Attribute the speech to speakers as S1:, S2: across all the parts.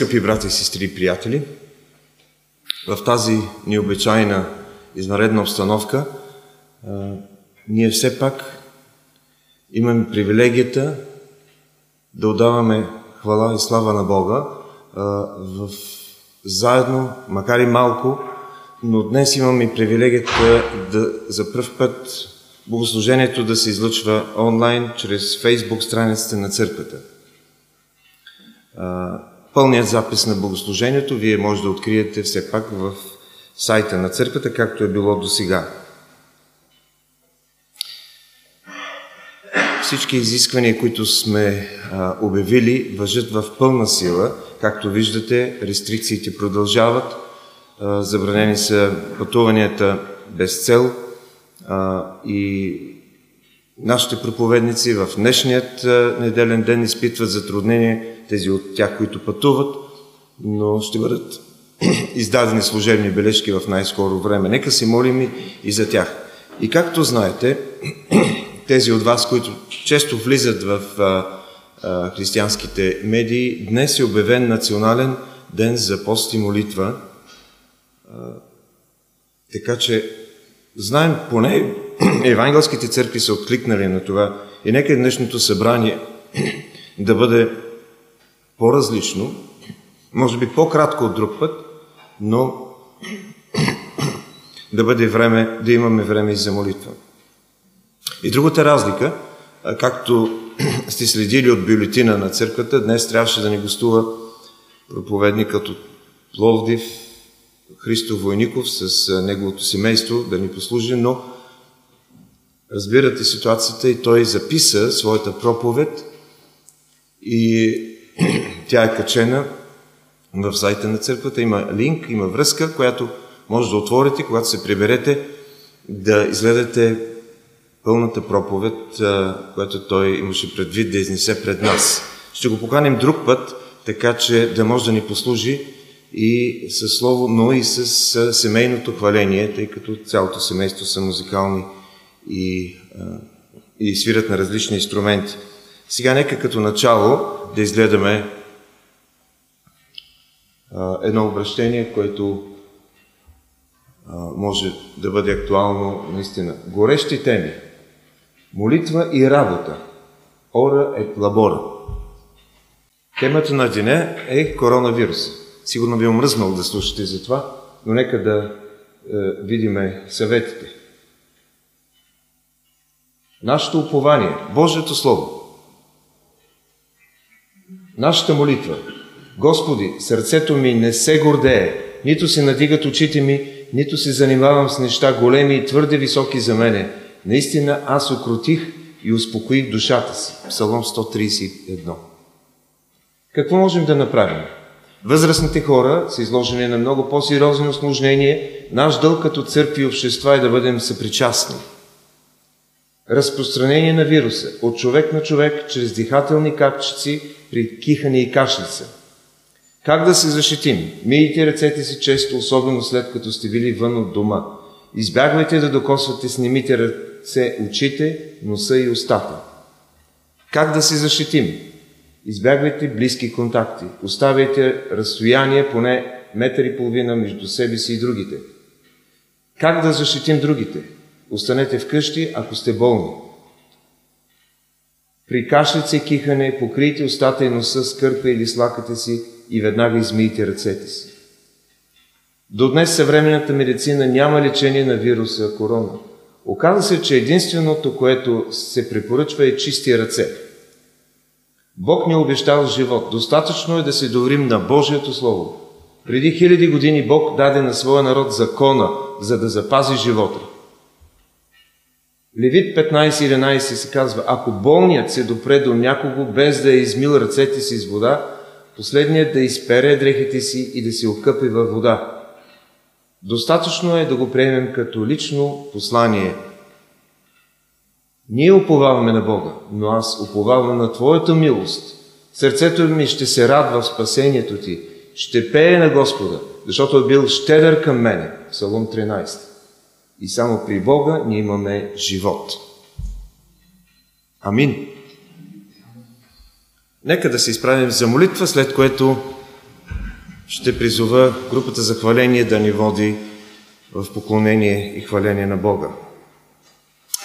S1: Скъпи брати и сестри и приятели, в тази необичайна извънредна обстановка ние все пак имаме привилегията да отдаваме хвала и слава на Бога в, заедно, макар и малко, но днес имаме привилегията да за първ път богослужението да се излъчва онлайн чрез фейсбук страницата на църквата. Пълният запис на богослужението вие може да откриете все пак в сайта на църквата, както е било до сега. Всички изисквания, които сме а, обявили, въжат в пълна сила. Както виждате, рестрикциите продължават. А, забранени са пътуванията без цел а, и нашите проповедници в днешният неделен ден изпитват затруднение тези от тях, които пътуват, но ще бъдат издадени служебни бележки в най-скоро време. Нека се молим и за тях. И както знаете, тези от вас, които често влизат в а, а, християнските медии, днес е обявен национален ден за пост и молитва. А, така че знаем, поне евангелските църкви са откликнали на това. И нека днешното събрание да бъде по-различно, може би по-кратко от друг път, но да бъде време, да имаме време и за молитва. И другата разлика, както сте следили от бюлетина на църквата, днес трябваше да ни гостува проповедникът от Пловдив, Христо Войников с неговото семейство да ни послужи, но разбирате ситуацията и той записа своята проповед и тя е качена в сайта на църквата. Има линк, има връзка, която може да отворите, когато се приберете, да изгледате пълната проповед, която той имаше предвид да изнесе пред нас. Ще го поканим друг път, така че да може да ни послужи и със слово, но и с семейното хваление, тъй като цялото семейство са музикални и, и свират на различни инструменти. Сега нека като начало да изгледаме едно обращение, което може да бъде актуално наистина. Горещи теми. Молитва и работа. Ора е лабора. Темата на деня е коронавирус. Сигурно ви е омръзнал да слушате за това, но нека да е, видиме съветите. Нашето упование, Божието Слово, нашата молитва. Господи, сърцето ми не се гордее, нито се надигат очите ми, нито се занимавам с неща големи и твърде високи за мене. Наистина аз окрутих и успокоих душата си. Псалом 131. Какво можем да направим? Възрастните хора са изложени на много по-сериозни осложнения. Наш дълг като църкви и общества е да бъдем съпричастни – разпространение на вируса от човек на човек чрез дихателни капчици при кихане и кашлица. Как да се защитим? Мийте ръцете си често, особено след като сте били вън от дома. Избягвайте да докосвате с немите ръце очите, носа и устата. Как да се защитим? Избягвайте близки контакти. Оставяйте разстояние поне метър и половина между себе си и другите. Как да защитим другите? Останете вкъщи, ако сте болни. При кашлица кихане покрийте устата и носа с кърпа или слаката си и веднага измийте ръцете си. До днес съвременната медицина няма лечение на вируса корона. Оказва се, че единственото, което се препоръчва е чисти ръце. Бог ни е обещал живот. Достатъчно е да се доверим на Божието Слово. Преди хиляди години Бог даде на своя народ закона, за да запази живота. Левит 15.11 се казва, ако болният се допре до някого без да е измил ръцете си с вода, последният да изпере дрехите си и да се окъпи във вода. Достатъчно е да го приемем като лично послание. Ние уповаваме на Бога, но аз уповавам на Твоята милост. Сърцето ми ще се радва в спасението Ти, ще пее на Господа, защото е бил щедър към мене. Псалом 13. И само при Бога ние имаме живот. Амин. Нека да се изправим за молитва, след което ще призова групата за хваление да ни води в поклонение и хваление на Бога.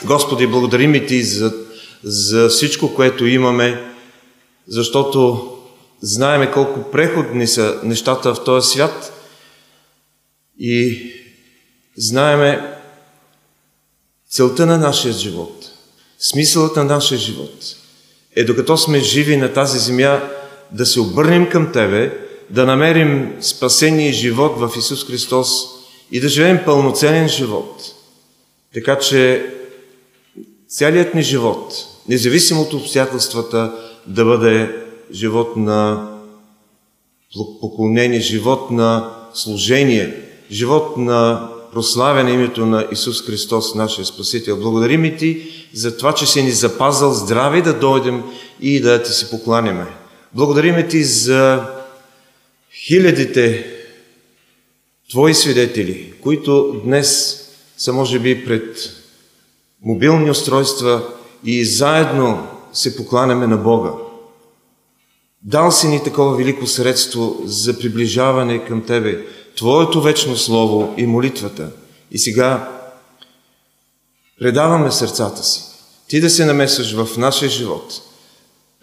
S1: Господи, благодарим и Ти за, за всичко, което имаме, защото знаеме колко преходни са нещата в този свят и знаеме целта на нашия живот, смисълът на нашия живот е докато сме живи на тази земя да се обърнем към Тебе, да намерим спасение и живот в Исус Христос и да живеем пълноценен живот. Така че цялият ни живот, независимо от обстоятелствата, да бъде живот на поклонение, живот на служение, живот на прославяне името на Исус Христос, нашия Спасител. Благодарим и Ти за това, че си ни запазал здрави да дойдем и да Ти си покланяме. Благодарим Ти за хилядите Твои свидетели, които днес са може би пред мобилни устройства и заедно се покланяме на Бога. Дал си ни такова велико средство за приближаване към Тебе, Твоето вечно Слово и молитвата. И сега предаваме сърцата си. Ти да се намесваш в нашия живот.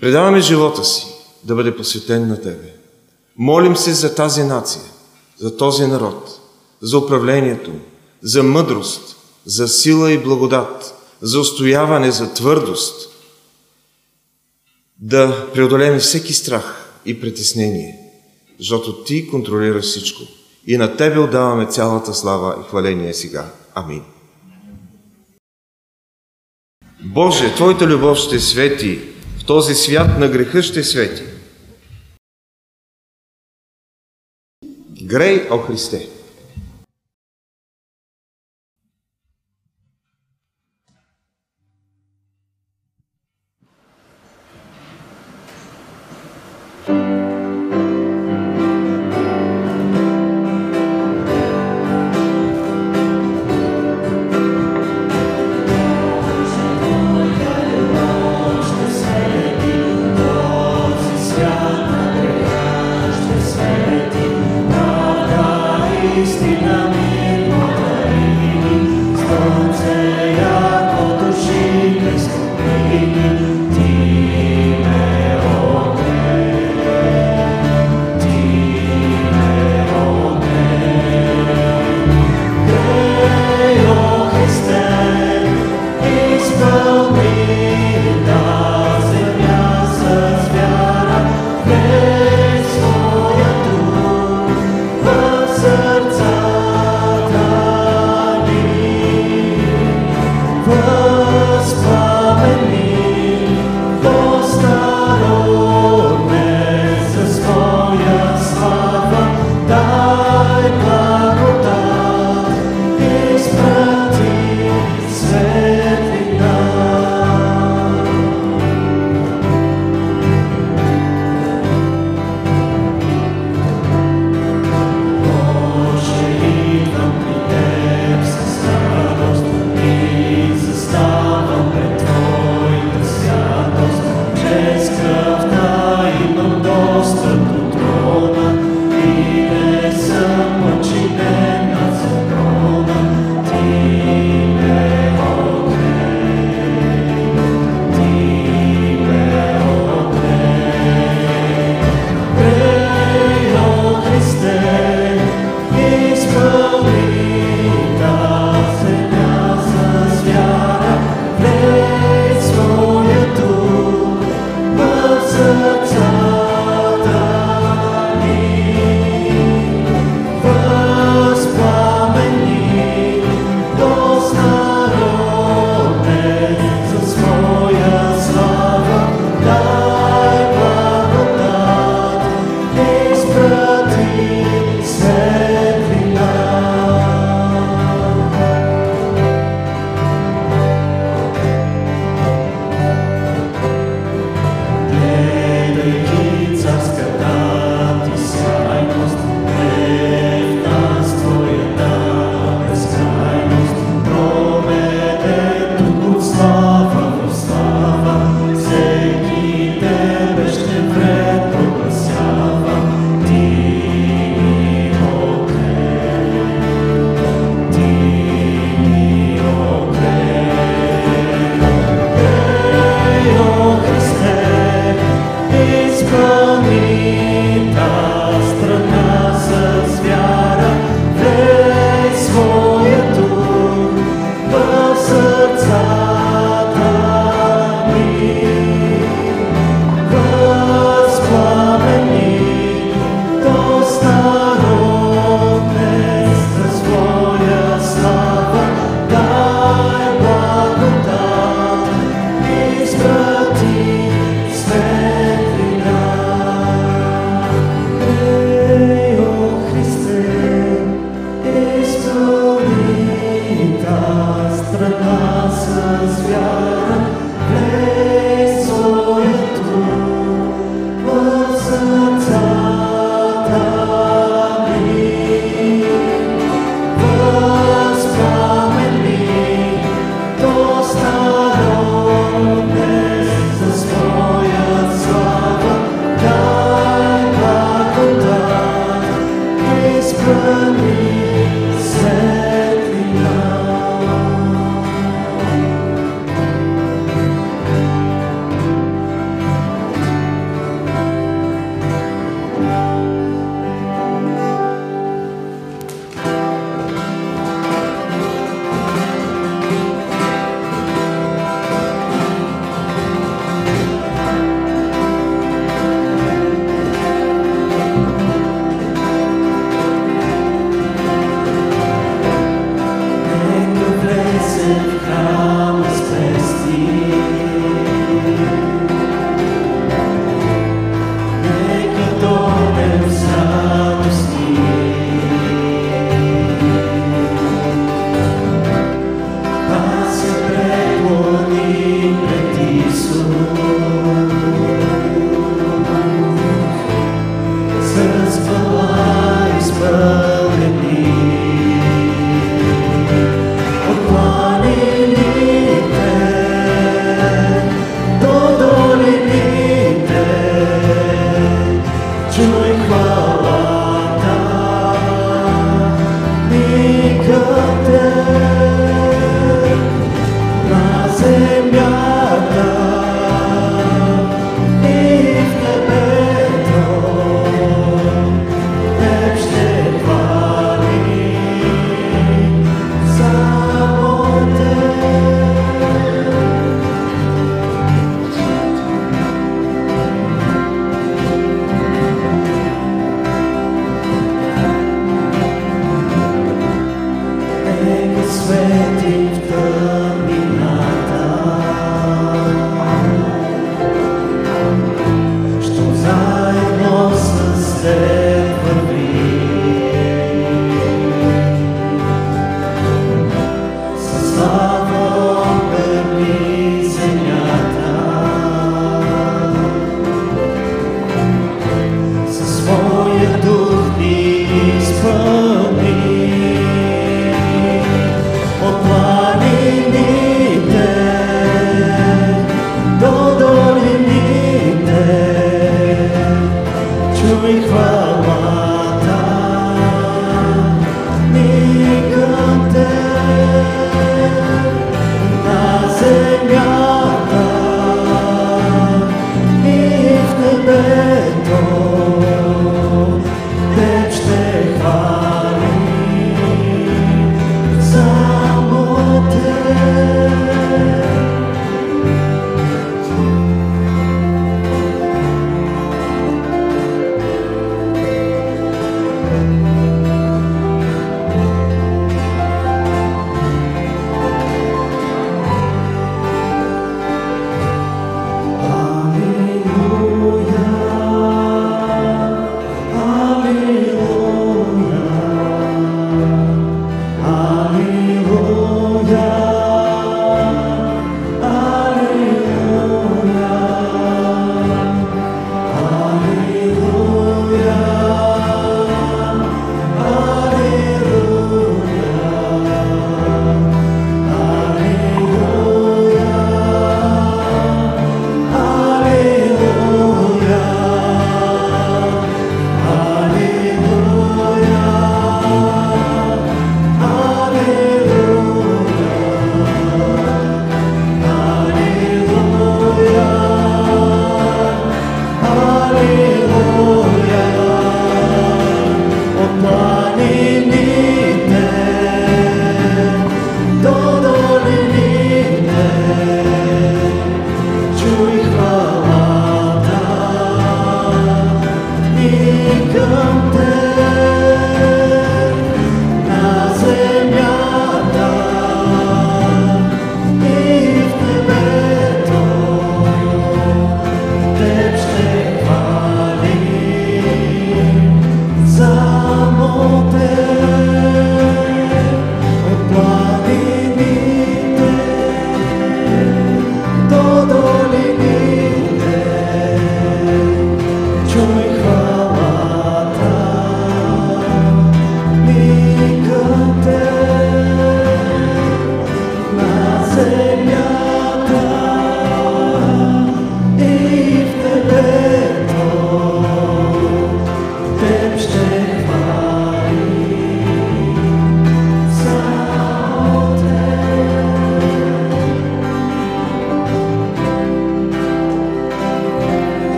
S1: Предаваме живота си да бъде посветен на Тебе. Молим се за тази нация, за този народ, за управлението, за мъдрост, за сила и благодат, за устояване, за твърдост, да преодолеем всеки страх и притеснение, защото Ти контролираш всичко. И на Тебе отдаваме цялата слава и хваление сега. Амин. Боже, Твоята любов ще свети, в този свят на греха ще свети. Грей, о Христе!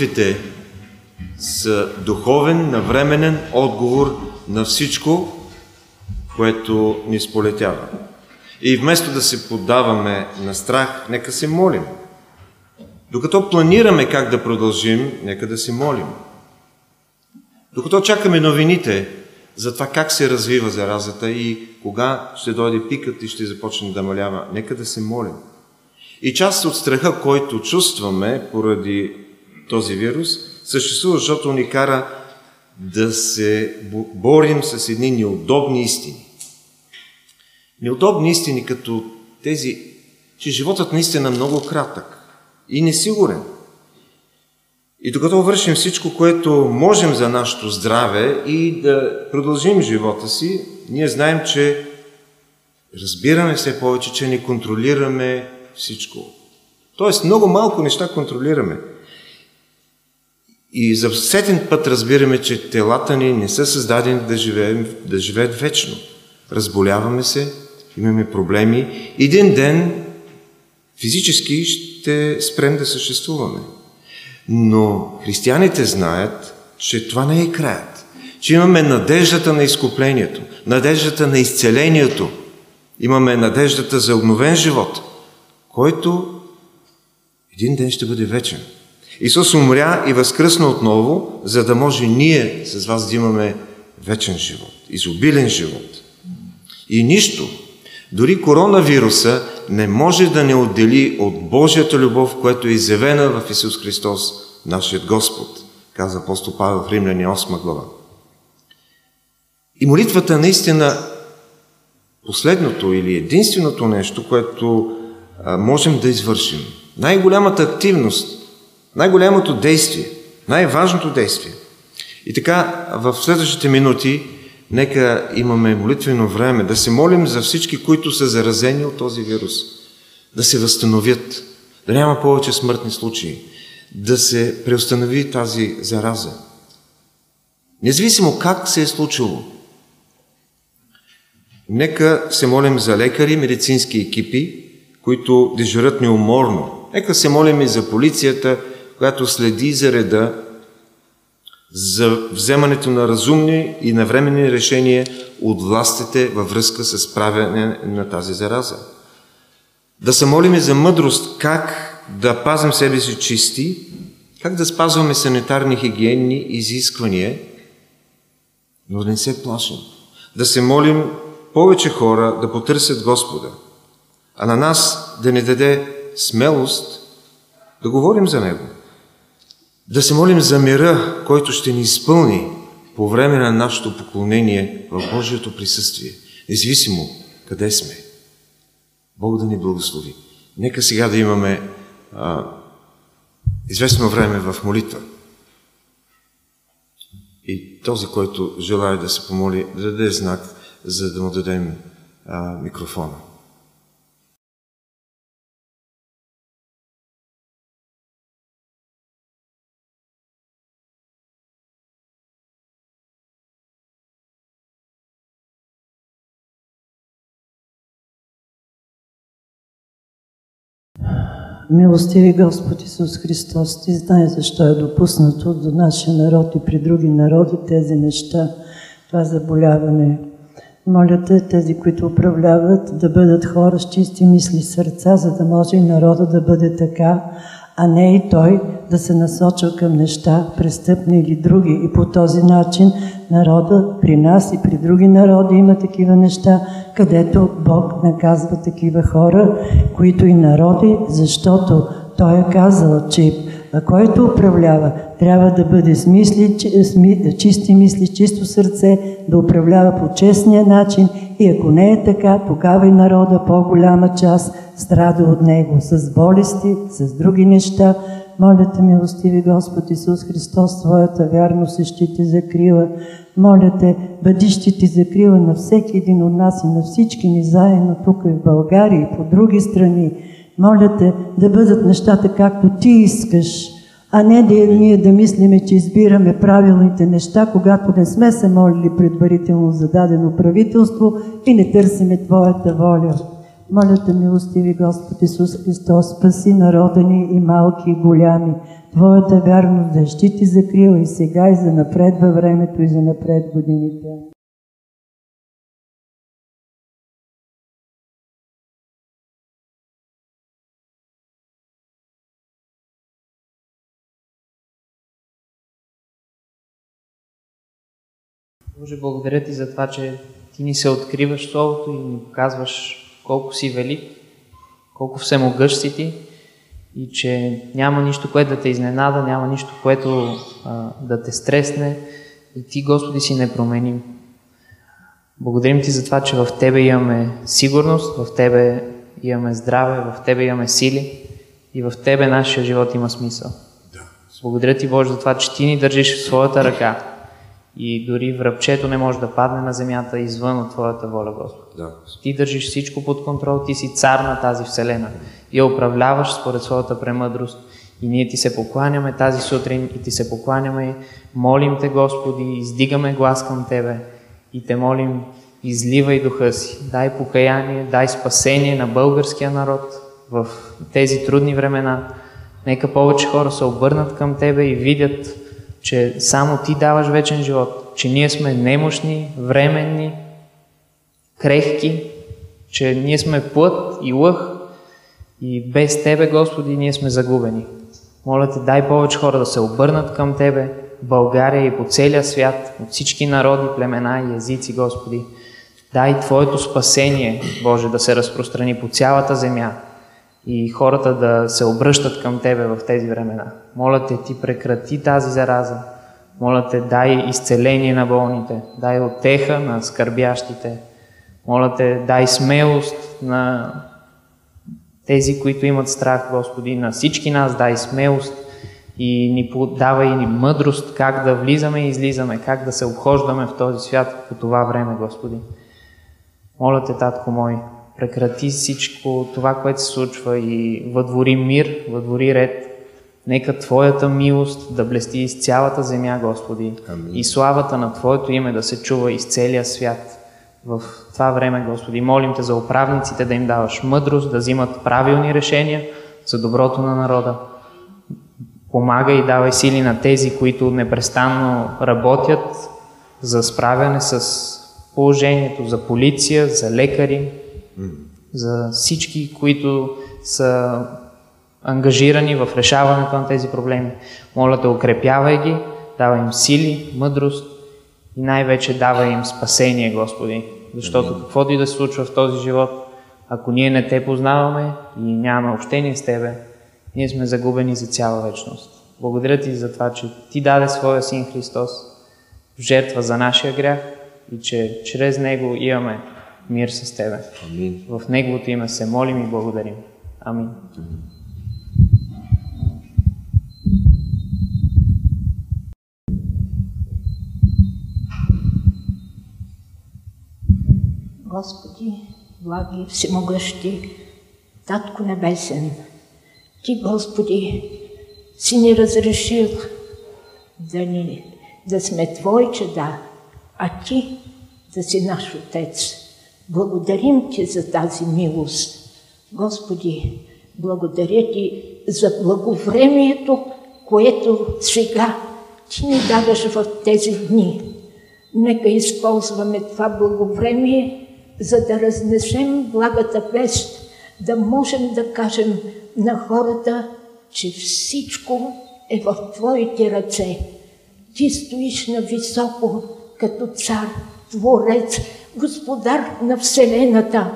S1: Молитвите са духовен, навременен отговор на всичко, което ни сполетява. И вместо да се поддаваме на страх, нека се молим. Докато планираме как да продължим, нека да се молим. Докато чакаме новините за това как се развива заразата и кога ще дойде пикът и ще започне да малява, нека да се молим. И част от страха, който чувстваме поради този вирус, съществува, защото ни кара да се борим с едни неудобни истини. Неудобни истини като тези, че животът наистина е много кратък и несигурен. И докато вършим всичко, което можем за нашето здраве и да продължим живота си, ние знаем, че разбираме все повече, че не контролираме всичко. Тоест, много малко неща контролираме. И за сетен път разбираме, че телата ни не са създадени да, живеем, да живеят вечно. Разболяваме се, имаме проблеми. Един ден физически ще спрем да съществуваме. Но християните знаят, че това не е краят. Че имаме надеждата на изкуплението, надеждата на изцелението. Имаме надеждата за обновен живот, който един ден ще бъде вечен. Исус умря и възкръсна отново, за да може ние с вас да имаме вечен живот, изобилен живот. И нищо, дори коронавируса, не може да не отдели от Божията любов, която е изявена в Исус Христос, нашият Господ, каза апостол Павел в Римляни 8 глава. И молитвата наистина последното или единственото нещо, което можем да извършим. Най-голямата активност, най-голямото действие, най-важното действие. И така, в следващите минути, нека имаме молитвено време да се молим за всички, които са заразени от този вирус, да се възстановят, да няма повече смъртни случаи, да се преустанови тази зараза. Независимо как се е случило, Нека се молим за лекари, медицински екипи, които дежурят неуморно. Нека се молим и за полицията, която следи за реда, за вземането на разумни и навременни решения от властите във връзка с справяне на тази зараза. Да се молим за мъдрост как да пазим себе си чисти, как да спазваме санитарни хигиенни изисквания, но да не се плашим. Да се молим повече хора да потърсят Господа, а на нас да ни даде смелост да говорим за Него. Да се молим за мира, който ще ни изпълни по време на нашето поклонение в Божието присъствие, независимо къде сме. Бог да ни благослови. Нека сега да имаме а, известно време в молитва. И този, който желая да се помоли, да даде знак – за да му дадем а, микрофона.
S2: Милостиви Господ Исус Христос, Ти знаеш защо е допуснато до нашия народ и при други народи тези неща, това заболяване. Моля те, тези, които управляват, да бъдат хора с чисти мисли сърца, за да може и народа да бъде така, а не и той да се насочва към неща, престъпни или други. И по този начин народа при нас и при други народи има такива неща, където Бог наказва такива хора, които и народи, защото Той е казал, че който управлява, трябва да бъде с мисли, чисти мисли, чисто сърце, да управлява по честния начин и ако не е така, тогава и народа по-голяма част страда от него с болести, с други неща. Моля те, милостиви Господ Исус Христос, Твоята вярност и ще ти закрила. Моля те, бъди ще ти закрила на всеки един от нас и на всички ни заедно тук и в България и по други страни моля те да бъдат нещата както ти искаш, а не да ние да мислиме, че избираме правилните неща, когато не сме се молили предварително за дадено правителство и не търсиме Твоята воля. Моля те, милостиви Господ Исус Христос, спаси народа ни и малки и голями. Твоята вярност да ще ти закрила и сега и за напред във времето и за напред годините.
S3: Боже, благодаря ти за това, че ти ни се откриваш Словото и ни показваш колко си велик, колко всемогъщ си ти и че няма нищо, което да те изненада, няма нищо, което а, да те стресне и ти, Господи, си непроменим. Благодарим ти за това, че в Тебе имаме сигурност, в Тебе имаме здраве, в Тебе имаме сили и в Тебе нашия живот има смисъл. Благодаря ти, Боже, за това, че ти ни държиш в своята ръка и дори връбчето не може да падне на земята извън от Твоята воля, Господ.
S1: Да.
S3: Ти държиш всичко под контрол, Ти си цар на тази вселена и я управляваш според своята премъдрост. И ние Ти се покланяме тази сутрин и Ти се покланяме молим Те, Господи, издигаме глас към Тебе и Те молим, изливай духа си, дай покаяние, дай спасение на българския народ в тези трудни времена. Нека повече хора се обърнат към Тебе и видят че само Ти даваш вечен живот, че ние сме немощни, временни, крехки, че ние сме плът и лъх и без Тебе, Господи, ние сме загубени. Моля те, дай повече хора да се обърнат към Тебе България и по целия свят, от всички народи, племена и езици, Господи. Дай Твоето спасение, Боже, да се разпространи по цялата земя и хората да се обръщат към Тебе в тези времена. Моля те, Ти прекрати тази зараза. Моля те, дай изцеление на болните, дай отеха на скърбящите. Моля те, дай смелост на тези, които имат страх, Господи, на всички нас дай смелост и ни подава и ни мъдрост как да влизаме и излизаме, как да се обхождаме в този свят по това време, Господи. Моля те, Татко мой, прекрати всичко това, което се случва и въдвори мир, въдвори ред. Нека Твоята милост да блести из цялата земя, Господи,
S1: Амин.
S3: и славата на Твоето име да се чува из целия свят. В това време, Господи, молим Те за управниците да им даваш мъдрост, да взимат правилни решения за доброто на народа. Помагай и давай сили на тези, които непрестанно работят за справяне с положението, за полиция, за лекари, за всички, които са ангажирани в решаването на тези проблеми. Моля да укрепявай ги, давай им сили, мъдрост и най-вече давай им спасение, Господи. Защото каквото и да се случва в този живот, ако ние не Те познаваме и нямаме общение с Тебе, ние сме загубени за цяла вечност. Благодаря Ти за това, че Ти даде Своя Син Христос в жертва за нашия грях и че чрез Него имаме мир с Тебе.
S1: Амин.
S3: В Неговото име се молим и благодарим. Амин.
S4: Господи, благи, всемогъщи, Татко Небесен, Ти, Господи, си ни разрешил да, ни, да сме Твои чеда, а Ти да си наш Отец. Благодарим Ти за тази милост. Господи, благодаря Ти за благовремието, което сега Ти ни даваш в тези дни. Нека използваме това благовремие, за да разнесем благата вест, да можем да кажем на хората, че всичко е в Твоите ръце. Ти стоиш на високо, като цар, творец, господар на Вселената.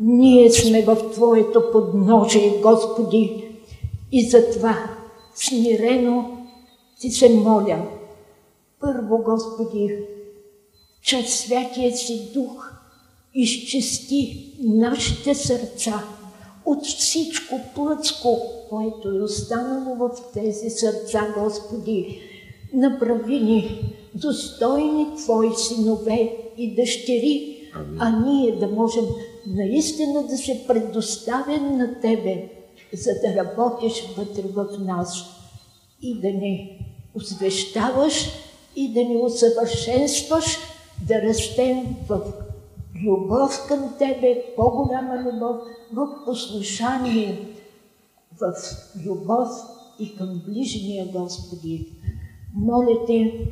S4: Ние сме в Твоето подножие, Господи, и затова смирено Ти се моля. Първо, Господи, чрез Святия си Дух изчисти нашите сърца от всичко плъцко, което е останало в тези сърца, Господи. Направи ни достойни Твои синове и дъщери, а ние да можем наистина да се предоставим на Тебе, за да работиш вътре в нас и да ни освещаваш и да ни усъвършенстваш, да растем в любов към Тебе, по-голяма любов, в послушание, в любов и към ближния Господи. Моля Те,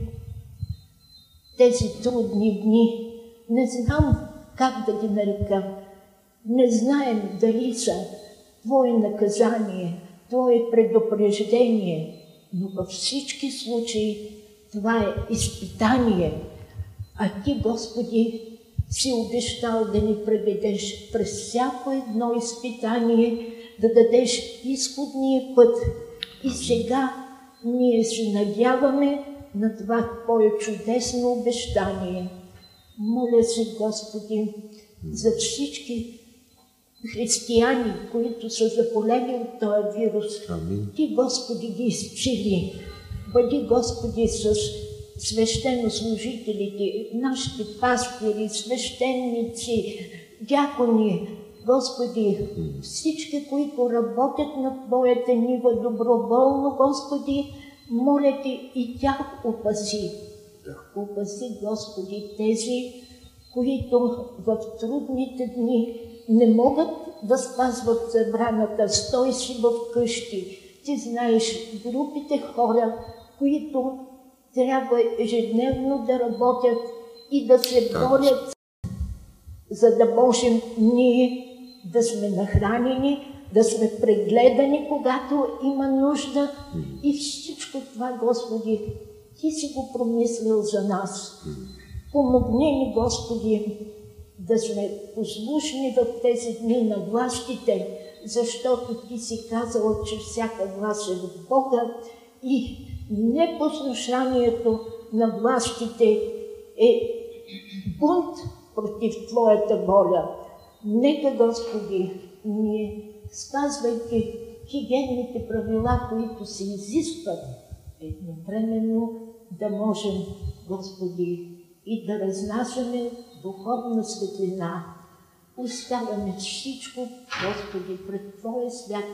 S4: тези трудни дни, не знам как да ги нарека, не знаем дали са Твое наказание, Твое предупреждение, но във всички случаи това е изпитание, а Ти, Господи, си обещал да ни преведеш през всяко едно изпитание, да дадеш изходния път. И сега ние се надяваме на това Твое чудесно обещание. Моля се, Господи, за всички християни, които са заболели от този вирус.
S1: Амин.
S4: Ти, Господи, ги изцели. Бъди, Господи, с свещенослужителите, нашите пастири, свещеници, дякони, Господи, всички, които работят на Твоята нива доброволно, Господи, моля Ти и тях опаси. Опаси, Господи, тези, които в трудните дни не могат да спазват забраната, стой си в къщи. Ти знаеш групите хора, които трябва ежедневно да работят и да се борят, за да можем ние да сме нахранени, да сме прегледани, когато има нужда. И всичко това, Господи, Ти си го промислил за нас. Помогни ни, Господи, да сме послушни в тези дни на властите, защото Ти си казал, че всяка власт е от Бога и непослушанието на властите е бунт против Твоята воля. Нека, Господи, ние, спазвайки хигиенните правила, които се изискват, едновременно да можем, Господи, и да разнасяме духовна светлина. Оставяме всичко, Господи, пред Твоя свят.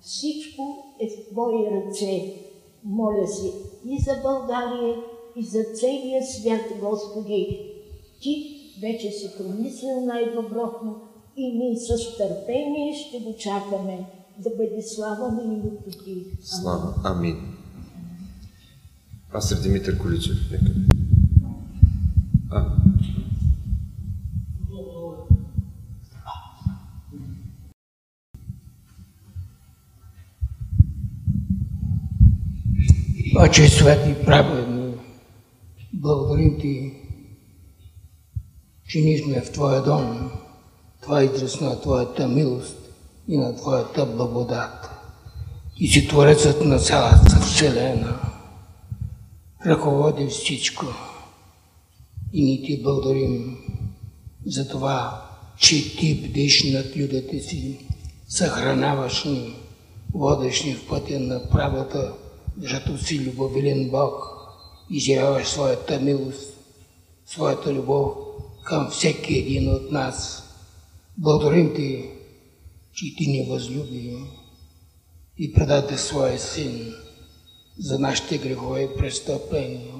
S4: Всичко е в Твои ръце. Моля се и за България, и за целия свят, Господи. Ти вече си промислил най-доброто и ние с търпение ще го чакаме да бъде слава на името Ти.
S1: Слава. Амин. Пастор Димитър Количев. А.
S5: Отче свят и праведно, благодарим Ти, че ние сме в Твоя дом. Това е израз на Твоята милост и на Твоята благодат. Ти си Творецът на цялата Вселена. Ръководи всичко. И ние Ти благодарим за това, че Ти бдиш над людите си, съхраняваш ни, водиш ни в пътя на правата, защото си любовилен Бог, изявяваш своята милост, своята любов към всеки един от нас. Благодарим Ти, че Ти ни възлюби и предаде Своя Син за нашите грехове и престъпления.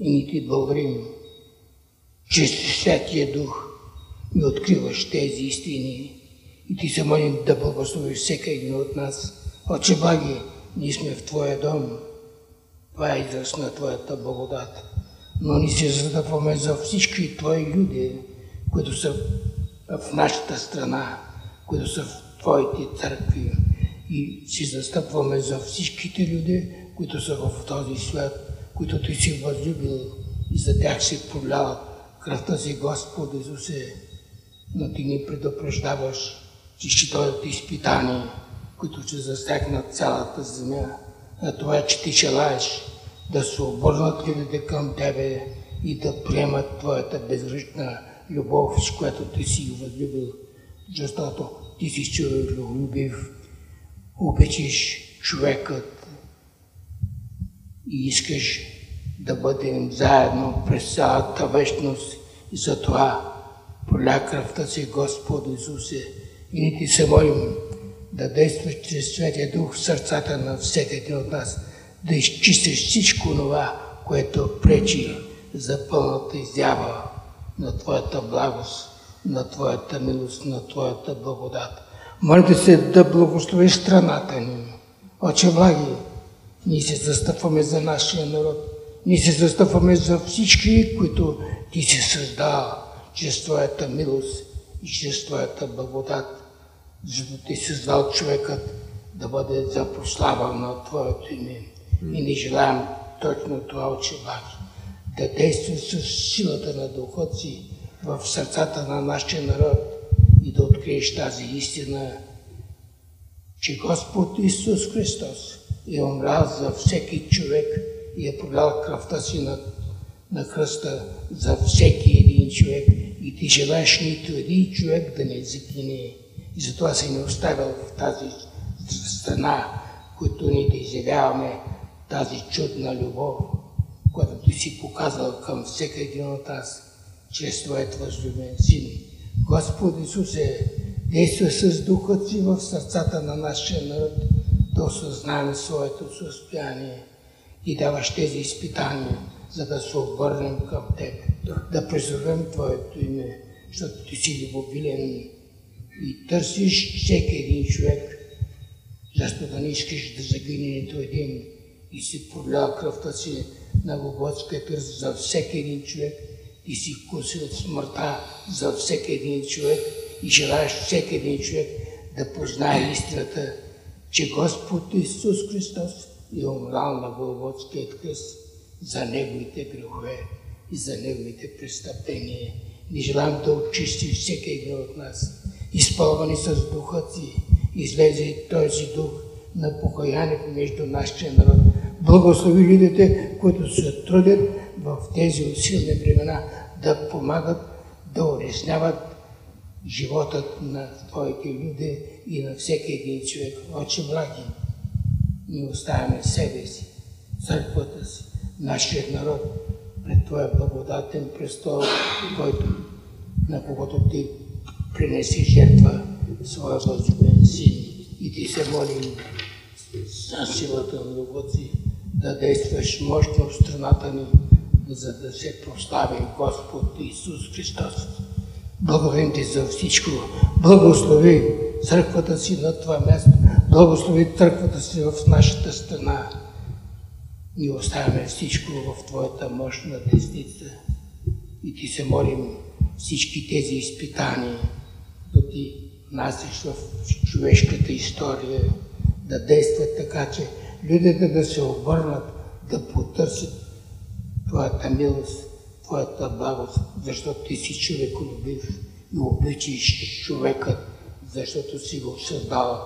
S5: И ни Ти благодарим, че Святия Дух ми откриваш тези истини и Ти се молим да благословиш всеки един от нас. Отче Баги, ние сме в Твоя дом. Това е израз на Твоята благодат. Но ни се задъпваме за всички Твои люди, които са в нашата страна, които са в Твоите църкви. И се застъпваме за всичките люди, които са в този свят, които Ти си възлюбил и за тях си пролял кръвта си, Господ Исусе. Но Ти ни предупреждаваш, че ще дойдат изпитания, които ще засегнат цялата земя. А това че ти желаеш да се обърнат людите към Тебе и да приемат Твоята безръчна любов, с която Ти си възлюбил, защото Ти си човеколюбив, обичаш човекът и искаш да бъдем заедно през цялата вечност. И затова поля кръвта си Господ Исусе и Ти се молим да действаш чрез Светия Дух в сърцата на всеки един от нас, да изчистиш всичко това, което пречи за пълната изява на Твоята благост, на Твоята милост, на Твоята благодат. Моля се да благословиш страната ни. Отче благи, ние се застъпваме за нашия народ. Ние се застъпваме за всички, които Ти си създал чрез Твоята милост и чрез Твоята благодат защото ти създал човекът да бъде за прослава на Твоето име. И не желаем точно това очеваки. Да действа с силата на Духът си в сърцата на нашия народ и да откриеш тази истина, че Господ Исус Христос е умрял за всеки човек и е пролял кръвта си на, на кръста за всеки един човек и ти желаеш нито един човек да не загине, и затова си ни оставил в тази страна, които ние да изявяваме тази чудна любов, която ти си показал към всеки един от нас, чрез Твоят възлюбен Син. Господ Исусе, действа с Духът си в сърцата на нашия народ, да осъзнаем своето състояние и даваш тези изпитания, за да се обърнем към Теб, да призовем Твоето име, защото Ти си любовилен и търсиш всеки един човек, защото не искаш да загине нито един и си пролява кръвта си на Боготска кръст за всеки един човек и си куси от смъртта за всеки един човек и желаеш всеки един човек да познае истината, че Господ Исус Христос е умрал на Голготския кръст за Неговите грехове и за Неговите престъпления. Не желам да очисти всеки един от нас. Изпълвани с духът си, излезе този дух на покаяние между нашия народ. Благослови людите, които се трудят в тези усилни времена да помагат, да улесняват животът на Твоите люди и на всеки един човек. Отче благи, ние оставяме себе си, църквата си, нашия народ пред Твоя благодатен престол, който, на когото Ти принеси жертва своя възлюбен син. И Ти се молим за силата на любовта да действаш мощно в страната ни, за да се прослави Господ Исус Христос. Благодарим Ти за всичко. Благослови църквата си на това място. Благослови църквата си в нашата страна. И оставяме всичко в Твоята мощна десница. И Ти се молим всички тези изпитания, Ти насиш в човешката история, да действат така, че людите да се обърнат, да потърсят Твоята милост, Твоята благост, защото Ти си човеколюбив и обичаш човекът, защото си го създал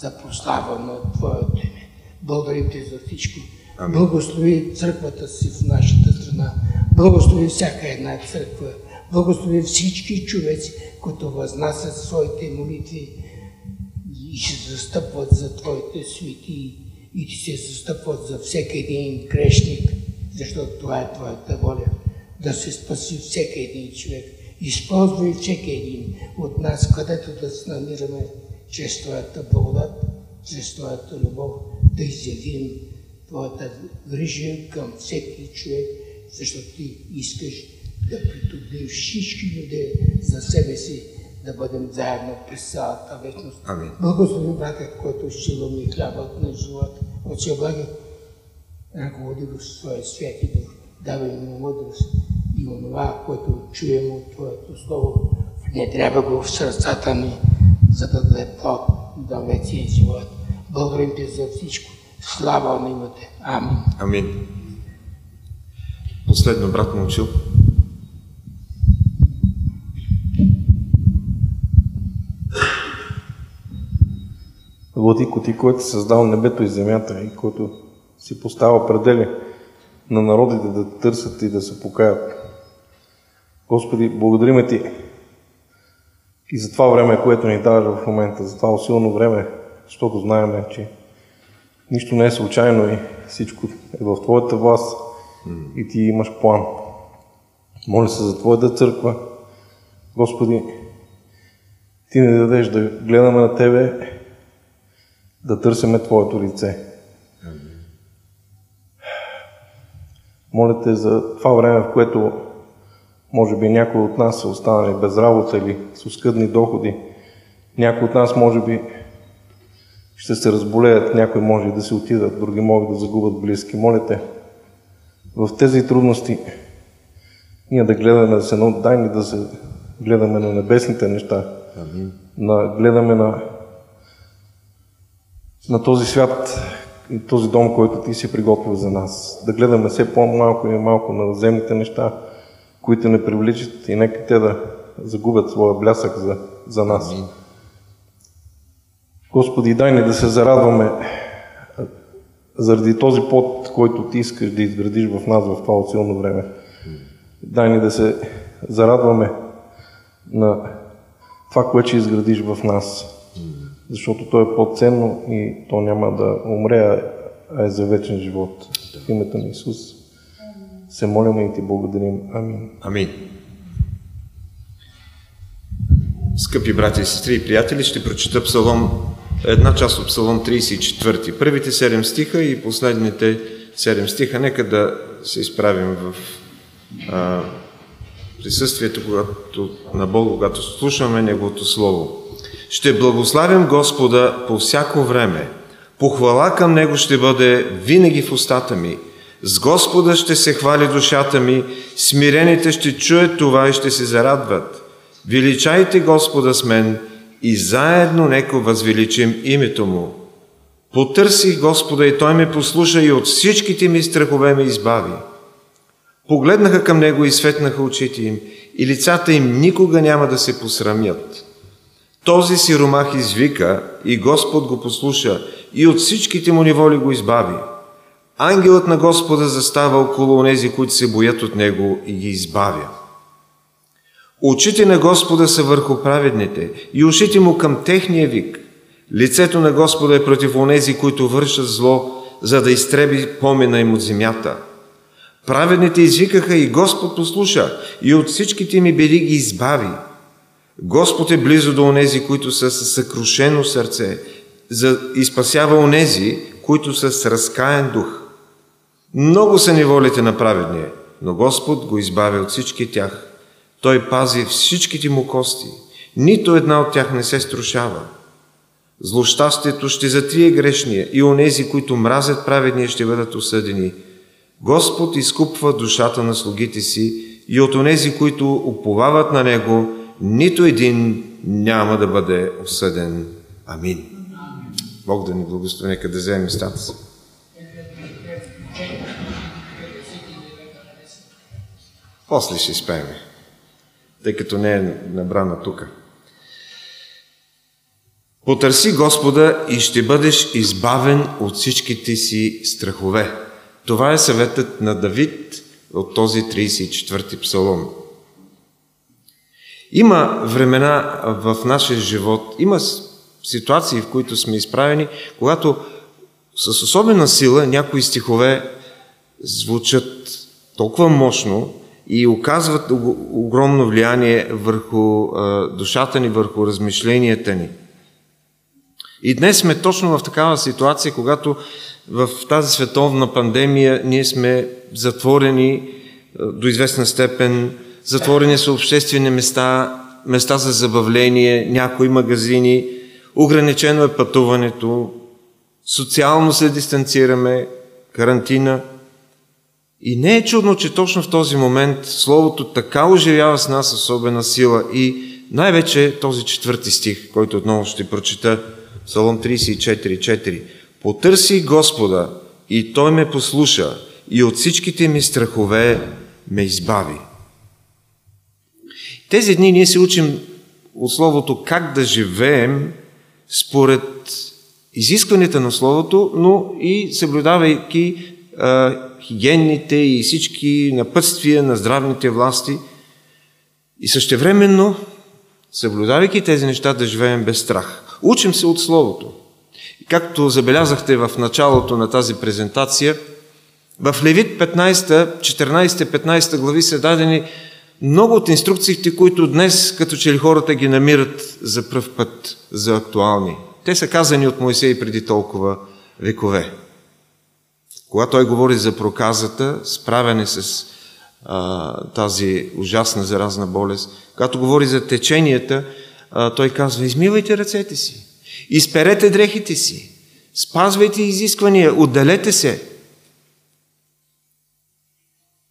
S5: за прослава на Твоето име. Благодарим Ти за всичко. Амин. Благослови църквата си в нашата страна. Благослови всяка една църква. Благослови всички човеци, които възнасят своите молитви и се застъпват за Твоите свети и ти се застъпват за всеки един грешник, защото това е Твоята воля. Да се спаси всеки един човек. Използвай всеки един от нас, където да се намираме чрез Твоята благодат, чрез Твоята любов, да изявим Твоята грижа към всеки човек, защото Ти искаш да притоплиш всички люди за себе си, да бъдем заедно през цялата вечност.
S1: Амин.
S5: Благослови братът, който сила ми хлябът на живота. Отче благи, ръководи го своя святи дух, давай му мъдрост и онова, което чуем от Твоето Слово, внедрява го в сърцата ни, за да даде плод да вече живот. Благодарим Ти за всичко. Слава на имате. Амин.
S1: Амин. Последно, брат Момчил.
S6: Владико, ти, който си създал небето и земята и който си поставя предели на народите да търсят и да се покаят. Господи, благодариме Ти и за това време, което ни даваш в момента, за това усилно време, защото знаем, че нищо не е случайно и всичко е в Твоята власт и Ти имаш план. Моля се за Твоята църква. Господи, Ти не дадеш да гледаме на Тебе да търсиме Твоето лице. Моля те за това време, в което може би някои от нас са останали без работа или с оскъдни доходи. Някои от нас може би ще се разболеят, някои може да се отидат, други могат да загубят близки. Моля те, в тези трудности ние да гледаме да се, дай ни да се гледаме на небесните неща,
S1: Амин.
S6: на, гледаме на на този свят и този дом, който ти си приготвил за нас. Да гледаме все по-малко и малко на земните неща, които не привличат и нека те да загубят своя блясък за, за нас.
S1: Амин.
S6: Господи, дай ни да се зарадваме заради този пот, който ти искаш да изградиш в нас в това силно време. Дай ни да се зарадваме на това, което ще изградиш в нас защото то е по-ценно и то няма да умре, а е за вечен живот. В името на Исус се молим и ти благодарим. Амин.
S1: Амин. Скъпи брати и сестри и приятели, ще прочита псалом, една част от псалом 34. Първите 7 стиха и последните 7 стиха. Нека да се изправим в а, присъствието когато, на Бога, когато слушаме Неговото Слово. Ще благославям Господа по всяко време. Похвала към Него ще бъде винаги в устата ми. С Господа ще се хвали душата ми, смирените ще чуят това и ще се зарадват. Величайте Господа с мен и заедно нека възвеличим името Му. Потърсих Господа и Той ме послуша и от всичките ми страхове ме избави. Погледнаха към Него и светнаха очите им, и лицата им никога няма да се посрамят. Този сиромах извика и Господ го послуша и от всичките му неволи го избави. Ангелът на Господа застава около онези, които се боят от Него и ги избавя. Очите на Господа са върху праведните и ушите му към техния вик. Лицето на Господа е против онези, които вършат зло, за да изтреби помена им от земята. Праведните извикаха и Господ послуша и от всичките ми бели ги избави. Господ е близо до онези, които са с съкрушено сърце, за и спасява онези, които са с разкаен дух. Много са неволите на праведния, но Господ го избавя от всички тях. Той пази всичките му кости. Нито една от тях не се струшава. Злощастието ще затрие грешния и онези, които мразят праведния, ще бъдат осъдени. Господ изкупва душата на слугите си и от онези, които уповават на Него, нито един няма да бъде осъден. Амин. Бог да ни благослови, нека да вземе местата си. После ще спеме, тъй като не е набрана тук. Потърси Господа и ще бъдеш избавен от всичките си страхове. Това е съветът на Давид от този 34-ти псалом. Има времена в нашия живот, има ситуации, в които сме изправени, когато с особена сила някои стихове звучат толкова мощно и оказват огромно влияние върху душата ни, върху размишленията ни. И днес сме точно в такава ситуация, когато в тази световна пандемия ние сме затворени до известна степен, затворени са обществени места, места за забавление, някои магазини, ограничено е пътуването, социално се дистанцираме, карантина. И не е чудно, че точно в този момент Словото така оживява с нас особена сила и най-вече този четвърти стих, който отново ще прочита, Псалом 34.4. Потърси Господа и Той ме послуша и от всичките ми страхове ме избави. Тези дни ние се учим от Словото как да живеем според изискванията на Словото, но и съблюдавайки а, хигиенните и всички напътствия на здравните власти и същевременно, съблюдавайки тези неща, да живеем без страх. Учим се от Словото. Както забелязахте в началото на тази презентация, в Левит 15, 14-15 глави са дадени много от инструкциите, които днес, като че ли хората ги намират за пръв път за актуални. Те са казани от Моисей преди толкова векове. Когато той говори за проказата, справяне с а, тази ужасна заразна болест, когато говори за теченията, а, той казва, измивайте ръцете си, изперете дрехите си, спазвайте изисквания, отделете се,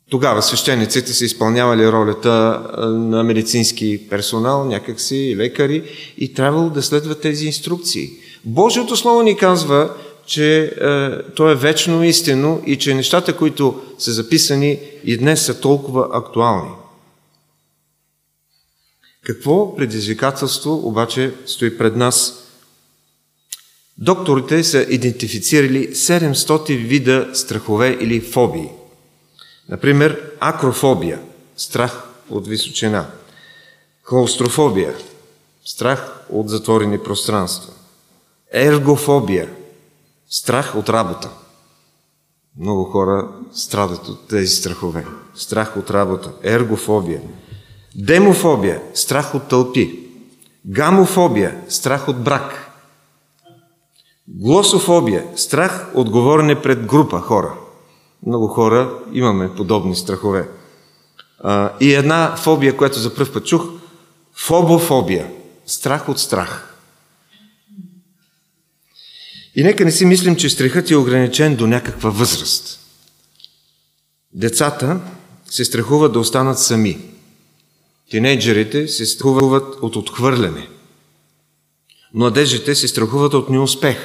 S1: тогава свещениците са изпълнявали ролята на медицински персонал, някакси лекари и трябвало да следват тези инструкции. Божието Слово ни казва, че е, то е вечно истинно и че нещата, които са записани и днес са толкова актуални. Какво предизвикателство обаче стои пред нас? Докторите са идентифицирали 700 вида страхове или фобии. Например, акрофобия, страх от височина, клаустрофобия, страх от затворени пространства, ергофобия, страх от работа. Много хора страдат от тези страхове. Страх от работа, ергофобия, демофобия, страх от тълпи, гамофобия, страх от брак, глософобия, страх от говорене пред група хора – много хора имаме подобни страхове. И една фобия, която за първ път чух, фобофобия. Страх от страх. И нека не си мислим, че страхът е ограничен до някаква възраст. Децата се страхуват да останат сами. Тинейджерите се страхуват от отхвърляне. Младежите се страхуват от неуспех.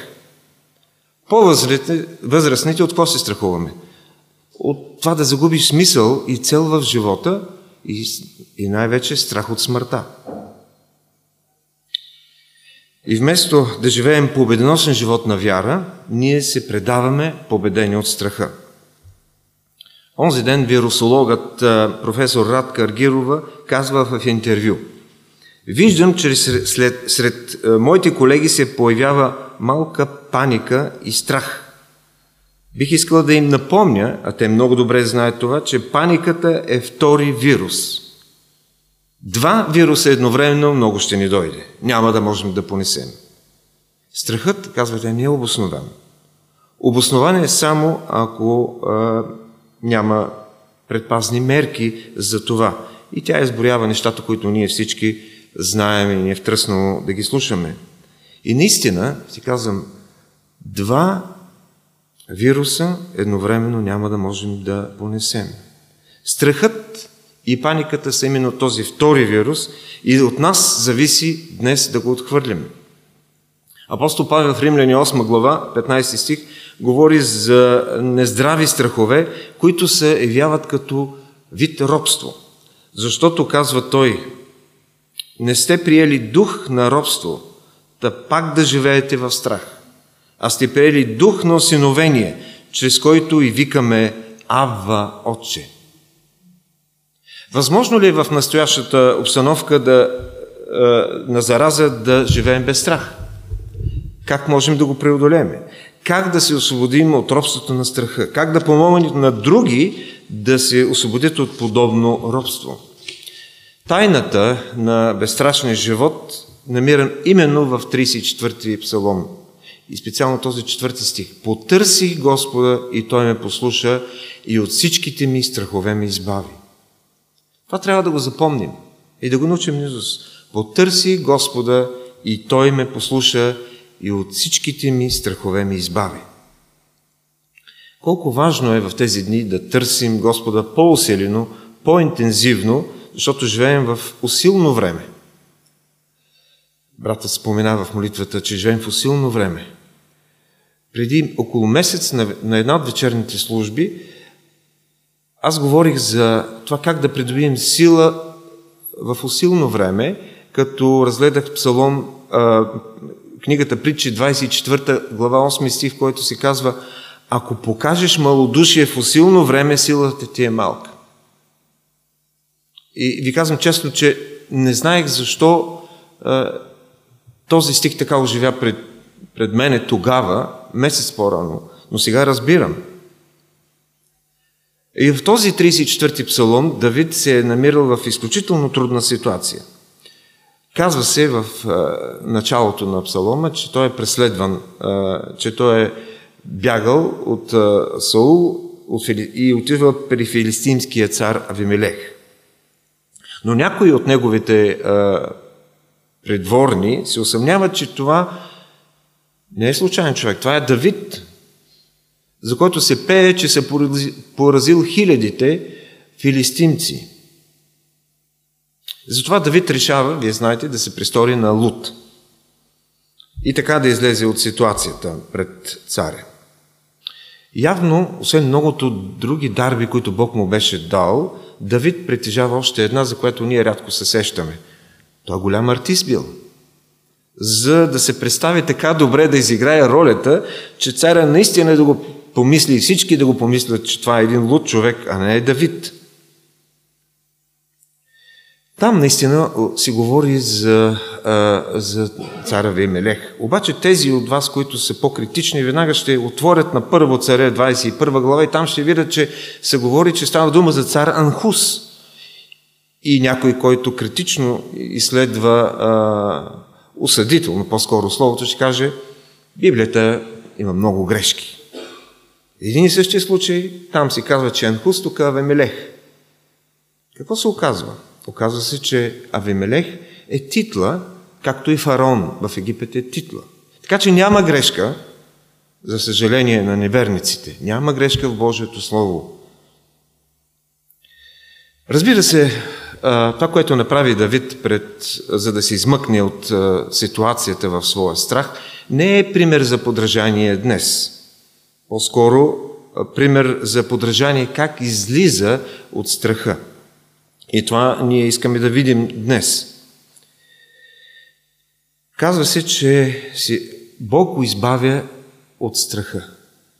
S1: По-възрастните от какво се страхуваме? От това да загубиш смисъл и цел в живота и, и най-вече страх от смъртта. И вместо да живеем победоносен живот на вяра, ние се предаваме победени от страха. Онзи ден вирусологът професор Радка Аргирова казва в интервю Виждам, че сред, сред моите колеги се появява малка паника и страх. Бих искала да им напомня, а те много добре знаят това, че паниката е втори вирус. Два вируса едновременно много ще ни дойде. Няма да можем да понесем. Страхът, казвате, не е обоснован. Обоснован е само ако а, няма предпазни мерки за това. И тя изборява нещата, които ние всички знаем и ни е втръснало да ги слушаме. И наистина, си казвам, два вируса едновременно няма да можем да понесем. Страхът и паниката са именно този втори вирус и от нас зависи днес да го отхвърлим. Апостол Павел в Римляни 8 глава, 15 стих, говори за нездрави страхове, които се явяват като вид робство. Защото, казва той, не сте приели дух на робство, да пак да живеете в страх, а сте приели дух на осиновение, чрез който и викаме Авва Отче. Възможно ли е в настоящата обстановка да, на зараза да живеем без страх? Как можем да го преодолеем? Как да се освободим от робството на страха? Как да помогнем на други да се освободят от подобно робство? Тайната на безстрашния живот намирам именно в 34-ти псалом. И специално този четвърти стих. Потърсих Господа и Той ме послуша и от всичките ми страхове ме избави. Това трябва да го запомним и да го научим низост. Потърси Господа и Той ме послуша и от всичките ми страхове ми избави. Колко важно е в тези дни да търсим Господа по-усилено, по-интензивно, защото живеем в усилно време. Братът спомена в молитвата, че живеем в усилно време. Преди около месец на, на една от вечерните служби аз говорих за това как да придобием сила в усилно време, като разгледах псалом, книгата Притчи, 24 глава 8 стих, в който се казва Ако покажеш малодушие в усилно време, силата ти е малка. И ви казвам честно, че не знаех защо този стих така оживя пред, пред мене тогава, месец по-рано, но сега разбирам – и в този 34-ти псалом Давид се е намирал в изключително трудна ситуация. Казва се в началото на псалома, че той е преследван, че той е бягал от Саул и отива при филистимския цар Авимелех. Но някои от неговите предворни се усъмняват, че това не е случайен човек. Това е Давид, за който се пее, че се поразил хилядите филистимци. Затова Давид решава, вие знаете, да се пристори на Лут. И така да излезе от ситуацията пред царя. Явно, освен многото други дарби, които Бог му беше дал, Давид притежава още една, за която ние рядко се сещаме. Той е голям артист бил. За да се представи така добре да изиграе ролята, че царя наистина да го помисли и всички да го помислят, че това е един луд човек, а не е Давид. Там наистина си говори за, за царя Веймелех. Обаче тези от вас, които са по-критични, веднага ще отворят на първо царе 21 глава и там ще видят, че се говори, че става дума за цар Анхус. И някой, който критично изследва а, осъдително, по-скоро словото, ще каже, Библията има много грешки. Един и същия случай, там се казва, че Анхус, тук Авемелех. Какво се оказва? Оказва се, че Авемелех е титла, както и фараон в Египет е титла. Така че няма грешка, за съжаление на неверниците. Няма грешка в Божието Слово. Разбира се, това, което направи Давид, пред, за да се измъкне от ситуацията в своя страх, не е пример за подражание днес. По-скоро пример за подражание как излиза от страха. И това ние искаме да видим днес. Казва се, че Бог го избавя от страха.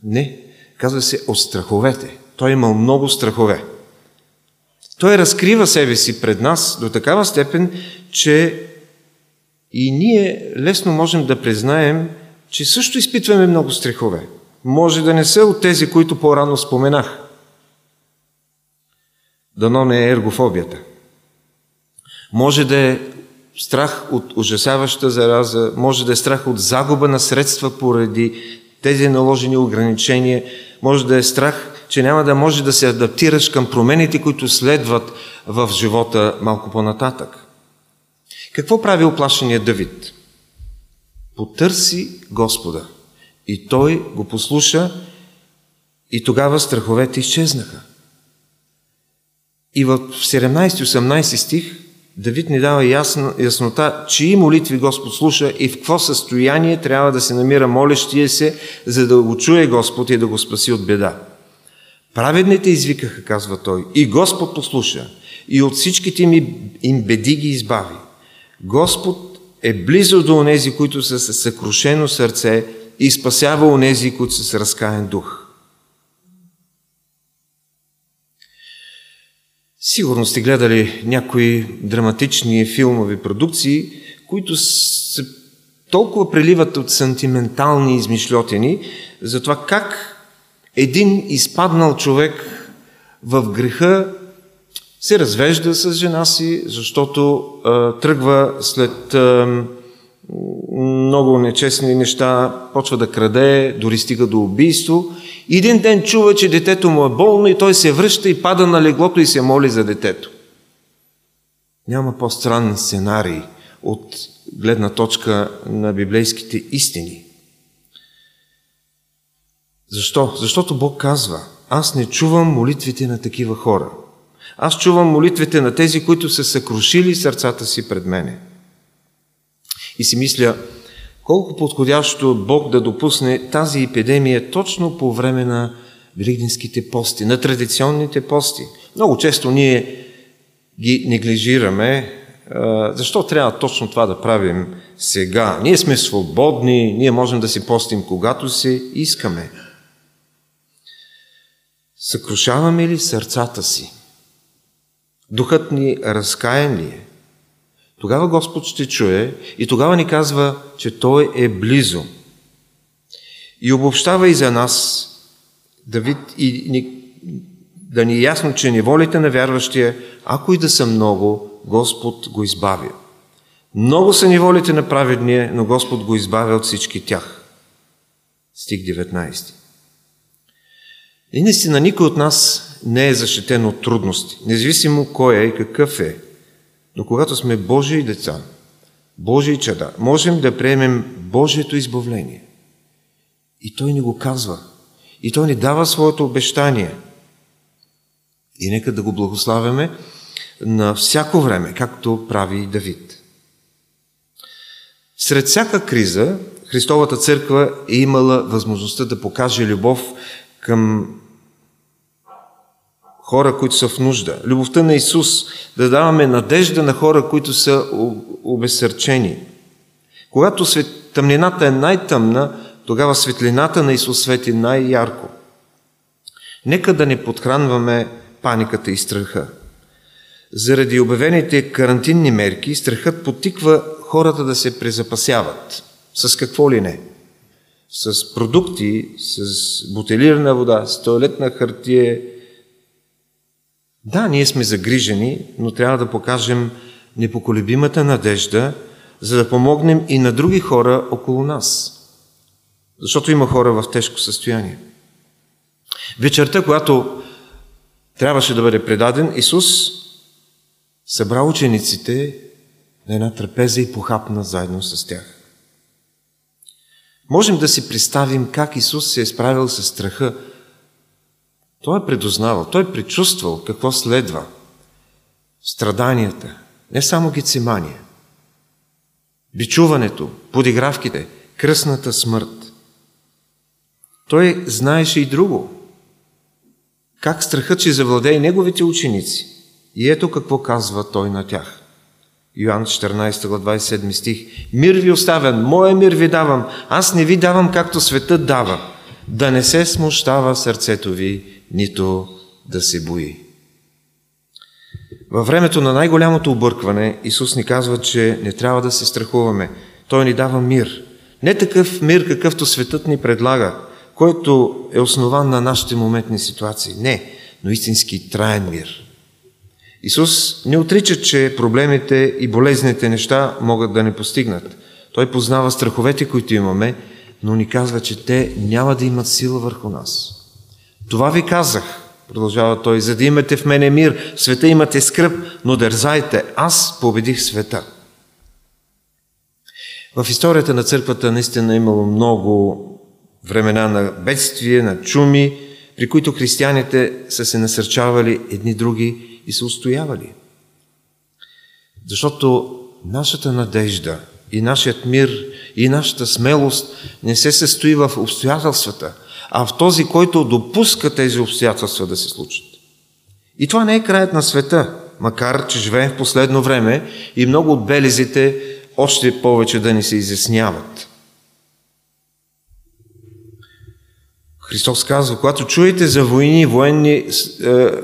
S1: Не, казва се от страховете. Той е имал много страхове. Той разкрива себе си пред нас до такава степен, че и ние лесно можем да признаем, че също изпитваме много страхове. Може да не са от тези, които по-рано споменах. Дано не е ергофобията. Може да е страх от ужасяваща зараза, може да е страх от загуба на средства поради тези наложени ограничения, може да е страх че няма да може да се адаптираш към промените, които следват в живота малко по-нататък. Какво прави оплашения Давид? Потърси Господа. И той го послуша и тогава страховете изчезнаха. И в 17-18 стих Давид ни дава ясна, яснота, чии молитви Господ слуша и в какво състояние трябва да се намира молещия се, за да го чуе Господ и да го спаси от беда. Праведните извикаха, казва той, и Господ послуша, и от всичките ми им беди ги избави. Господ е близо до онези, които са с съкрушено сърце и спасява онези, които са с разкаен дух. Сигурно сте гледали някои драматични филмови продукции, които се толкова преливат от сантиментални измишлетени за това как един изпаднал човек в греха се развежда с жена си, защото а, тръгва след а, много нечестни неща, почва да краде, дори стига до убийство. Един ден чува, че детето му е болно и той се връща и пада на леглото и се моли за детето. Няма по-странен сценарий от гледна точка на библейските истини. Защо? Защото Бог казва, аз не чувам молитвите на такива хора. Аз чувам молитвите на тези, които са съкрушили сърцата си пред мене. И си мисля, колко подходящо Бог да допусне тази епидемия точно по време на великденските пости, на традиционните пости. Много често ние ги неглижираме. Защо трябва точно това да правим сега? Ние сме свободни, ние можем да си постим когато си искаме. Съкрушаваме ли сърцата си? Духът ни разкаен ли е? Тогава Господ ще чуе и тогава ни казва, че Той е близо. И обобщава и за нас Давид и ни, да ни е ясно, че неволите на вярващия, ако и да са много, Господ го избавя. Много са неволите на праведния, но Господ го избавя от всички тях. Стих 19. И наистина никой от нас не е защитен от трудности, независимо кой е и какъв е. Но когато сме Божии деца, Божии чада, можем да приемем Божието избавление. И Той ни го казва. И Той ни дава своето обещание. И нека да го благославяме на всяко време, както прави Давид. Сред всяка криза Христовата църква е имала възможността да покаже любов към хора, които са в нужда. Любовта на Исус, да даваме надежда на хора, които са обесърчени. Когато тъмнината е най-тъмна, тогава светлината на Исус свети най-ярко. Нека да не подхранваме паниката и страха. Заради обявените карантинни мерки, страхът потиква хората да се презапасяват. С какво ли не? С продукти, с бутилирана вода, с туалетна хартия, да, ние сме загрижени, но трябва да покажем непоколебимата надежда, за да помогнем и на други хора около нас. Защото има хора в тежко състояние. Вечерта, когато трябваше да бъде предаден, Исус събра учениците на една трапеза и похапна заедно с тях. Можем да си представим как Исус се е справил с страха той е предознавал, той е предчувствал какво следва. страданията, не само Гецимания, бичуването, подигравките, кръсната смърт. Той знаеше и друго. Как страхът ще завладее неговите ученици. И ето какво казва той на тях. Йоанн 14 глава 27 стих. Мир ви оставям, моя мир ви давам, аз не ви давам както светът дава. Да не се смущава сърцето ви, нито да се бои. Във времето на най-голямото объркване Исус ни казва, че не трябва да се страхуваме. Той ни дава мир. Не такъв мир, какъвто светът ни предлага, който е основан на нашите моментни ситуации. Не, но истински траен мир. Исус не отрича, че проблемите и болезните неща могат да не постигнат. Той познава страховете, които имаме, но ни казва, че те няма да имат сила върху нас. Това ви казах, продължава той, за да имате в мене мир, в света имате скръп, но дързайте, аз победих света. В историята на църквата наистина е имало много времена на бедствие, на чуми, при които християните са се насърчавали едни други и се устоявали. Защото нашата надежда и нашият мир и нашата смелост не се състои в обстоятелствата, а в този, който допуска тези обстоятелства да се случат. И това не е краят на света, макар че живеем в последно време и много от белезите още повече да ни се изясняват. Христос казва, когато чуете за войни, военни е,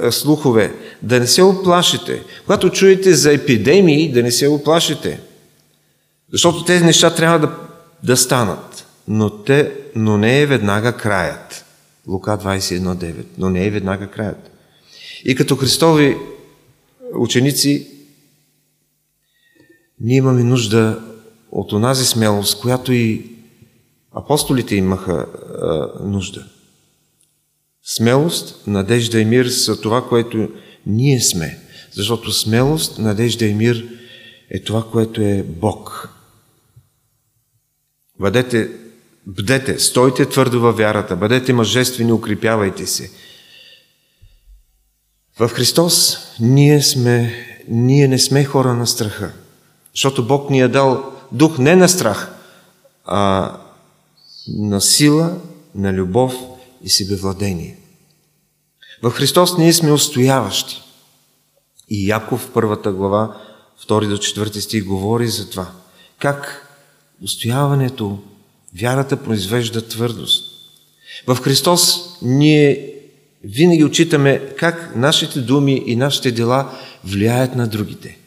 S1: е, слухове, да не се оплашите. Когато чуете за епидемии, да не се оплашите. Защото тези неща трябва да, да станат. Но, те, но не е веднага краят. Лука 21.9. Но не е веднага краят. И като Христови ученици, ние имаме нужда от онази смелост, която и апостолите имаха а, нужда. Смелост, надежда и мир са това, което ние сме. Защото смелост, надежда и мир е това, което е Бог. Бъдете, бдете, стойте твърдо във вярата, бъдете мъжествени, укрепявайте се. В Христос ние, сме, ние не сме хора на страха, защото Бог ни е дал дух не на страх, а на сила, на любов и себевладение. В Христос ние сме устояващи. И Яков в първата глава, 2 до 4 стих, говори за това. Как устояването, вярата произвежда твърдост. В Христос ние винаги отчитаме как нашите думи и нашите дела влияят на другите.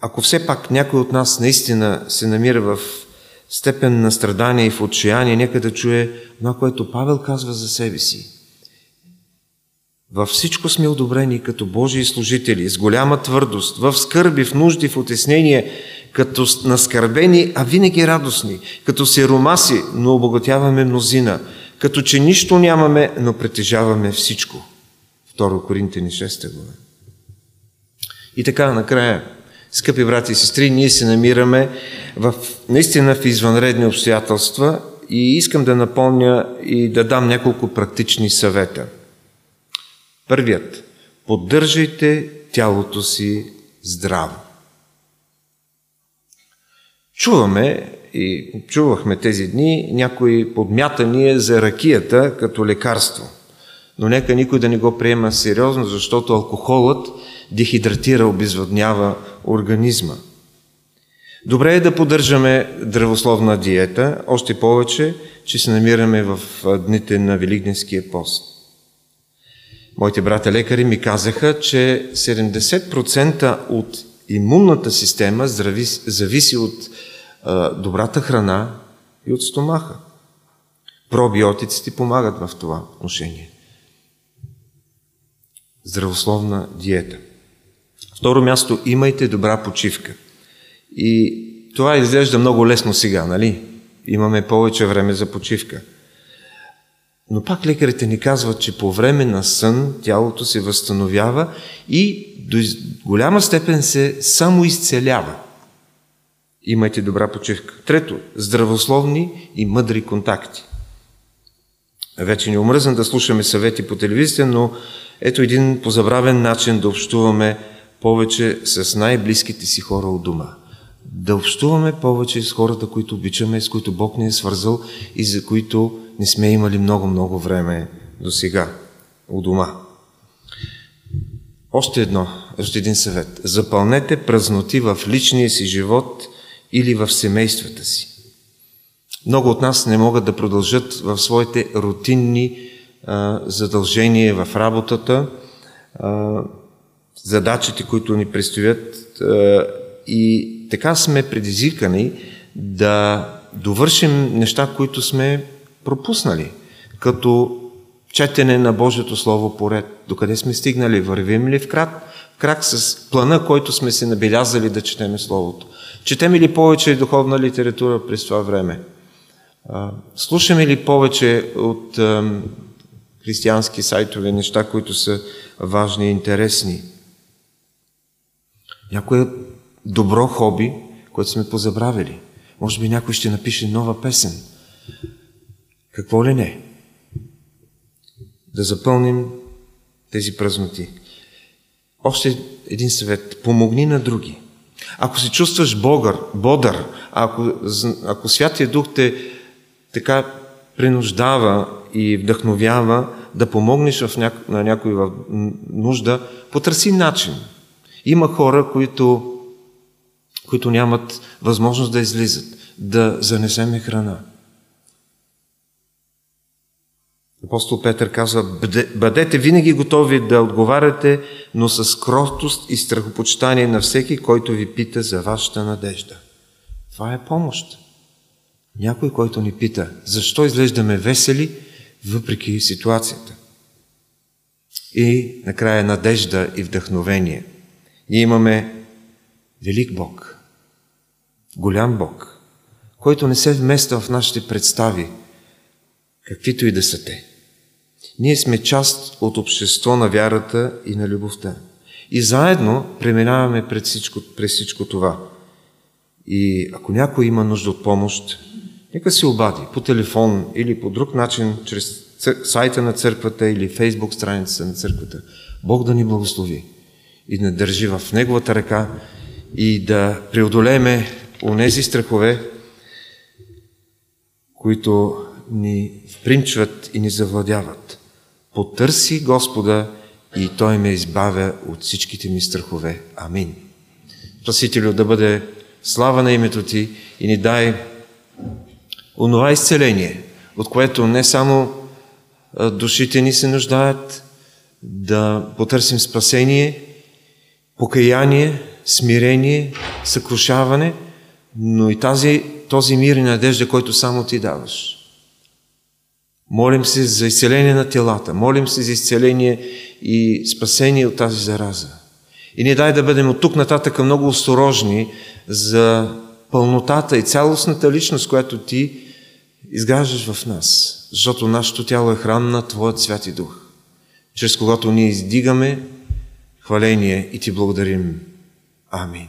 S1: Ако все пак някой от нас наистина се намира в степен на страдание и в отчаяние, нека да чуе това, което Павел казва за себе си. Във всичко сме одобрени като Божии служители, с голяма твърдост, в скърби, в нужди, в отеснение, като наскърбени, а винаги радостни, като сиромаси, но обогатяваме мнозина, като че нищо нямаме, но притежаваме всичко. 2 Коринтини 6 глава. И така, накрая, Скъпи брати и сестри, ние се намираме в, наистина в извънредни обстоятелства и искам да напомня и да дам няколко практични съвета. Първият. Поддържайте тялото си здраво. Чуваме и чувахме тези дни някои подмятания за ракията като лекарство. Но нека никой да не го приема сериозно, защото алкохолът дехидратира, обезводнява организма. Добре е да поддържаме здравословна диета, още повече, че се намираме в дните на Великденския пост. Моите брата лекари ми казаха, че 70% от имунната система зависи от добрата храна и от стомаха. Пробиотиците помагат в това отношение. Здравословна диета – Второ място, имайте добра почивка. И това изглежда много лесно сега, нали? Имаме повече време за почивка. Но пак лекарите ни казват, че по време на сън тялото се възстановява и до голяма степен се самоизцелява. Имайте добра почивка. Трето, здравословни и мъдри контакти. вече ни омръзна да слушаме съвети по телевизията, но ето един позабравен начин да общуваме повече с най-близките си хора от дома. Да общуваме повече с хората, които обичаме, с които Бог ни е свързал и за които не сме имали много-много време до сега у дома. Още едно, още един съвет. Запълнете празноти в личния си живот или в семействата си. Много от нас не могат да продължат в своите рутинни а, задължения в работата, а, задачите, които ни предстоят и така сме предизвикани да довършим неща, които сме пропуснали, като четене на Божието Слово поред. Докъде сме стигнали? Вървим ли в крак, в крак с плана, който сме се набелязали да четеме Словото? Четем ли повече духовна литература през това време? Слушаме ли повече от християнски сайтове неща, които са важни и интересни? Някое добро хоби, което сме позабравили. Може би някой ще напише нова песен. Какво ли не? Да запълним тези празноти. Още един съвет. Помогни на други. Ако се чувстваш богър, бодър, ако, ако Святия Дух те така принуждава и вдъхновява да помогнеш в ня... на някой в нужда, потърси начин. Има хора, които, които нямат възможност да излизат, да занесеме храна. Апостол Петър казва, бъдете винаги готови да отговаряте, но с кротост и страхопочитание на всеки, който ви пита за вашата надежда. Това е помощ. Някой, който ни пита, защо изглеждаме весели, въпреки ситуацията. И накрая надежда и вдъхновение. Ние имаме велик Бог, голям Бог, който не се вмества в нашите представи, каквито и да са те. Ние сме част от общество на вярата и на любовта. И заедно преминаваме през всичко, през всичко това. И ако някой има нужда от помощ, нека се обади по телефон или по друг начин, чрез сайта на църквата или фейсбук страницата на църквата. Бог да ни благослови и да държи в Неговата ръка и да преодолеме онези страхове, които ни впринчват и ни завладяват. Потърси Господа и Той ме избавя от всичките ми страхове. Амин. Спасителю, да бъде слава на името Ти и ни дай онова изцеление, от което не само душите ни се нуждаят, да потърсим спасение, покаяние, смирение, съкрушаване, но и тази, този мир и надежда, който само Ти даваш. Молим се за изцеление на телата, молим се за изцеление и спасение от тази зараза. И не дай да бъдем от тук нататък много осторожни за пълнотата и цялостната личност, която Ти изграждаш в нас, защото нашето тяло е храна на Твоят Святи Дух, чрез когато ние издигаме хваление и Ти благодарим. Амин.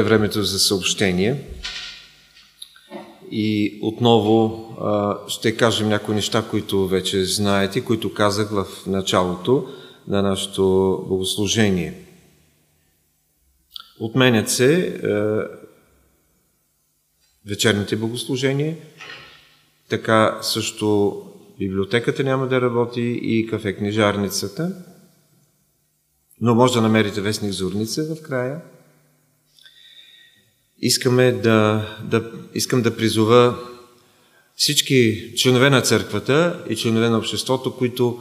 S1: Дойде времето за съобщение. И отново а, ще кажем някои неща, които вече знаете, които казах в началото на нашето богослужение. Отменят се а, вечерните богослужения, така също библиотеката няма да работи и кафе-книжарницата, но може да намерите вестник Зорница в края. Искаме да, да, искам да призова всички членове на църквата и членове на обществото, които,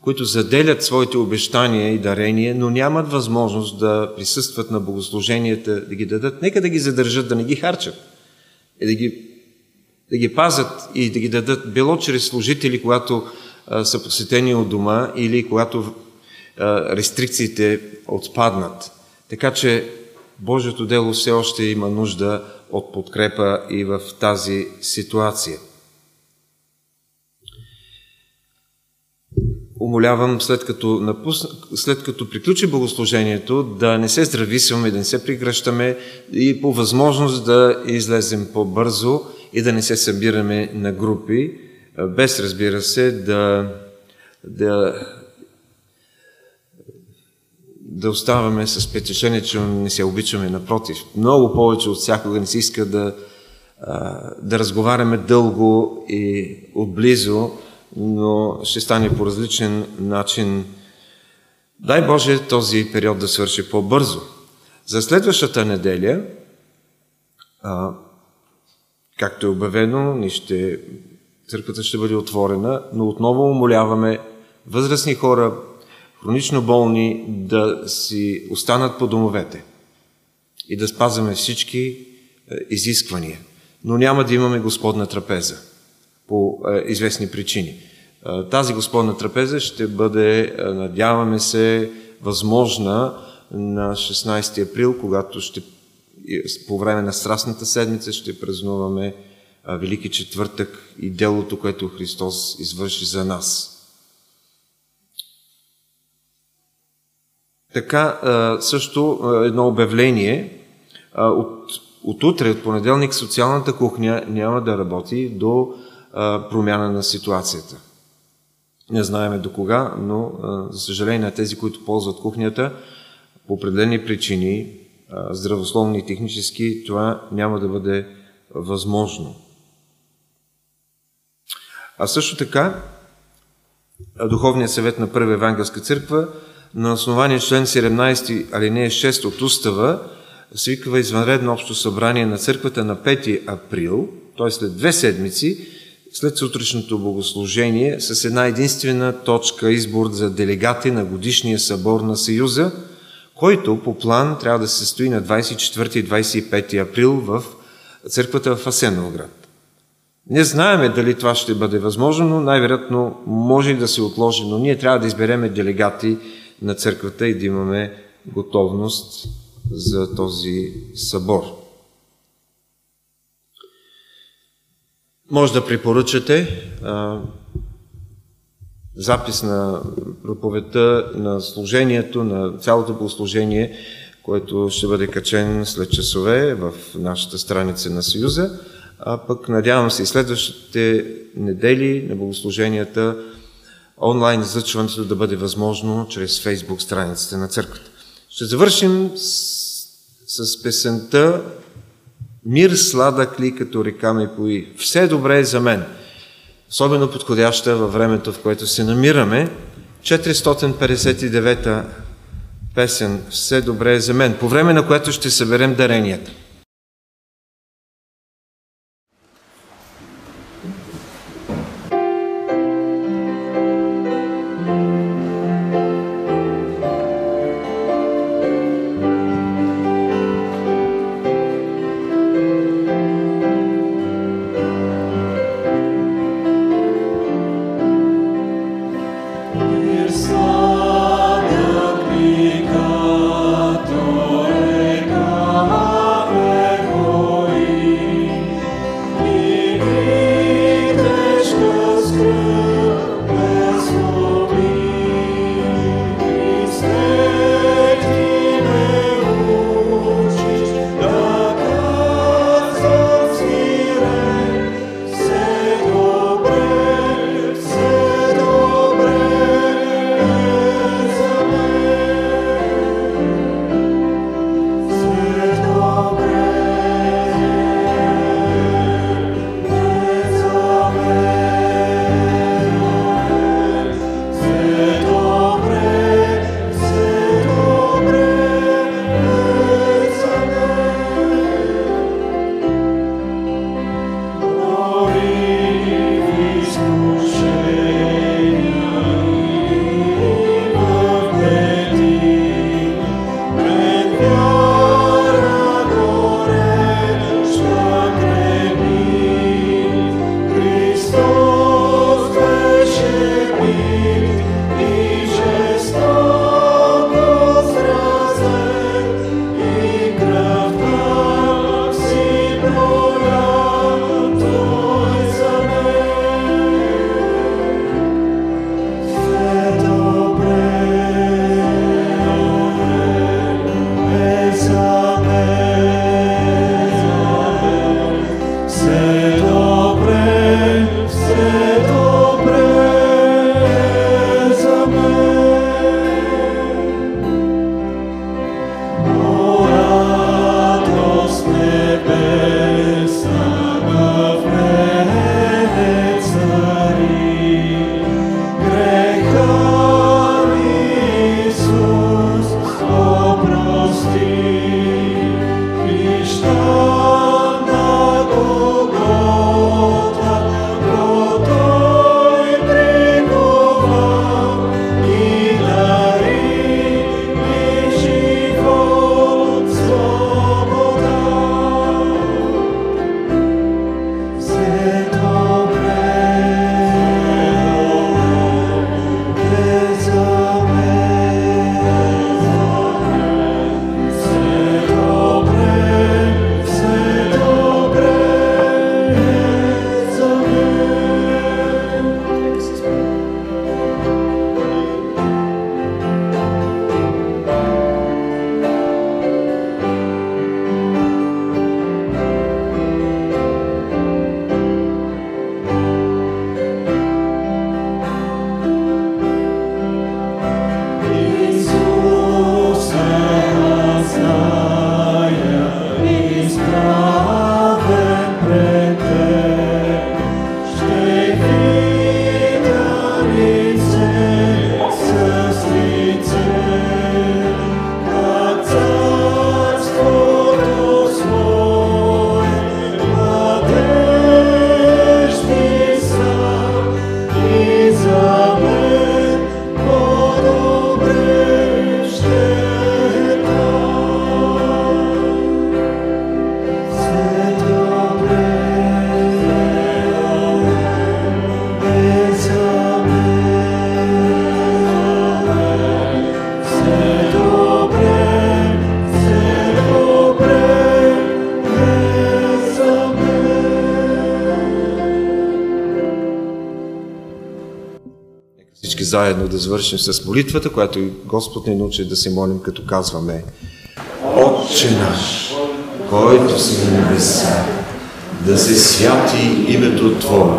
S1: които заделят своите обещания и дарения, но нямат възможност да присъстват на богослуженията, да ги дадат, нека да ги задържат, да не ги харчат, и да ги да ги пазят и да ги дадат било чрез служители, когато а, са посетени от дома или когато а, рестрикциите отпаднат. Така че Божието дело все още има нужда от подкрепа и в тази ситуация. Умолявам, след като, напусна, след като приключи богослужението, да не се здрависваме, да не се пригръщаме и по възможност да излезем по-бързо и да не се събираме на групи, без, разбира се, да, да, да оставаме с впечатление, че не се обичаме напротив. Много повече от всякога не се иска да, да разговаряме дълго и отблизо, но ще стане по различен начин. Дай Боже този период да свърши по-бързо. За следващата неделя както е обявено, ни ще, църквата ще бъде отворена, но отново умоляваме възрастни хора, хронично болни, да си останат по домовете и да спазваме всички е, изисквания. Но няма да имаме Господна трапеза по е, известни причини. Е, тази Господна трапеза ще бъде, надяваме се, възможна на 16 април, когато ще по време на Страстната седмица ще празнуваме Велики четвъртък и делото, което Христос извърши за нас. Така, също едно обявление. От, от утре, от понеделник, социалната кухня няма да работи до промяна на ситуацията. Не знаеме до кога, но за съжаление на тези, които ползват кухнята, по определени причини здравословни и технически, това няма да бъде възможно. А също така, Духовният съвет на Първа Евангелска църква на основание член 17 алинея 6 от устава свиква извънредно общо събрание на църквата на 5 април, т.е. след две седмици, след сутрешното богослужение, с една единствена точка избор за делегати на годишния събор на Съюза – който по план трябва да се състои на 24 и 25 април в църквата в Асеновград. Не знаеме дали това ще бъде възможно, но най-вероятно може да се отложи, но ние трябва да избереме делегати на църквата и да имаме готовност за този събор. Може да препоръчате запис на проповедта, на служението, на цялото богослужение, което ще бъде качен след часове в нашата страница на Съюза. А пък надявам се и следващите недели на богослуженията онлайн излъчването да бъде възможно чрез фейсбук страницата на църквата. Ще завършим с, с песента Мир сладък ли като река ме пои. Все добре е за мен особено подходяща във времето, в което се намираме. 459-та песен «Все добре е за мен», по време на което ще съберем даренията.
S7: Заедно да завършим с молитвата, която и Господ ни научи да се молим, като казваме Отче наш, който си на небеса, да се святи името Твое,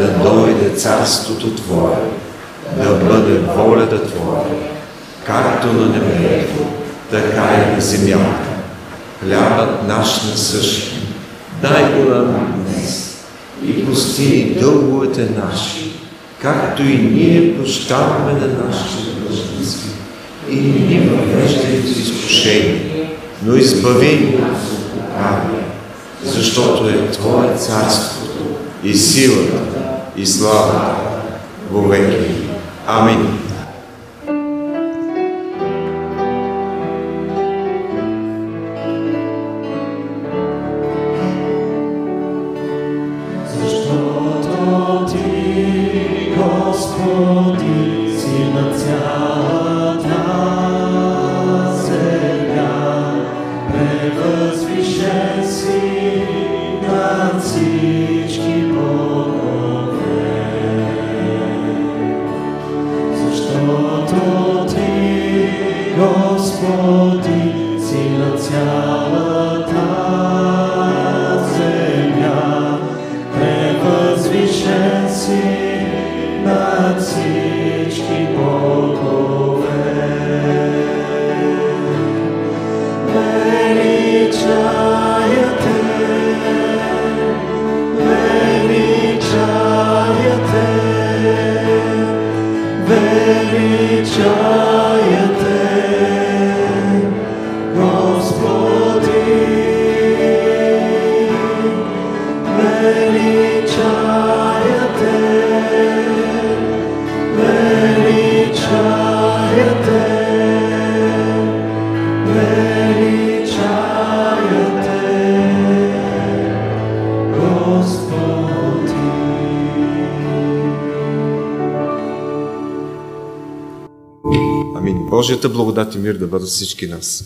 S7: да дойде царството Твое, да бъде волята Твоя, както на небето, така и на земята. Хлябът наш насъщен, дай го нам днес и прости дълговете наши, както и ние прощаваме на нашите длъжници. И ни въвеждай в изкушение, но избави ни от лукавия, защото е Твое царството и силата и славата вовеки. Амин. Божията благодат и мир да бъдат всички нас.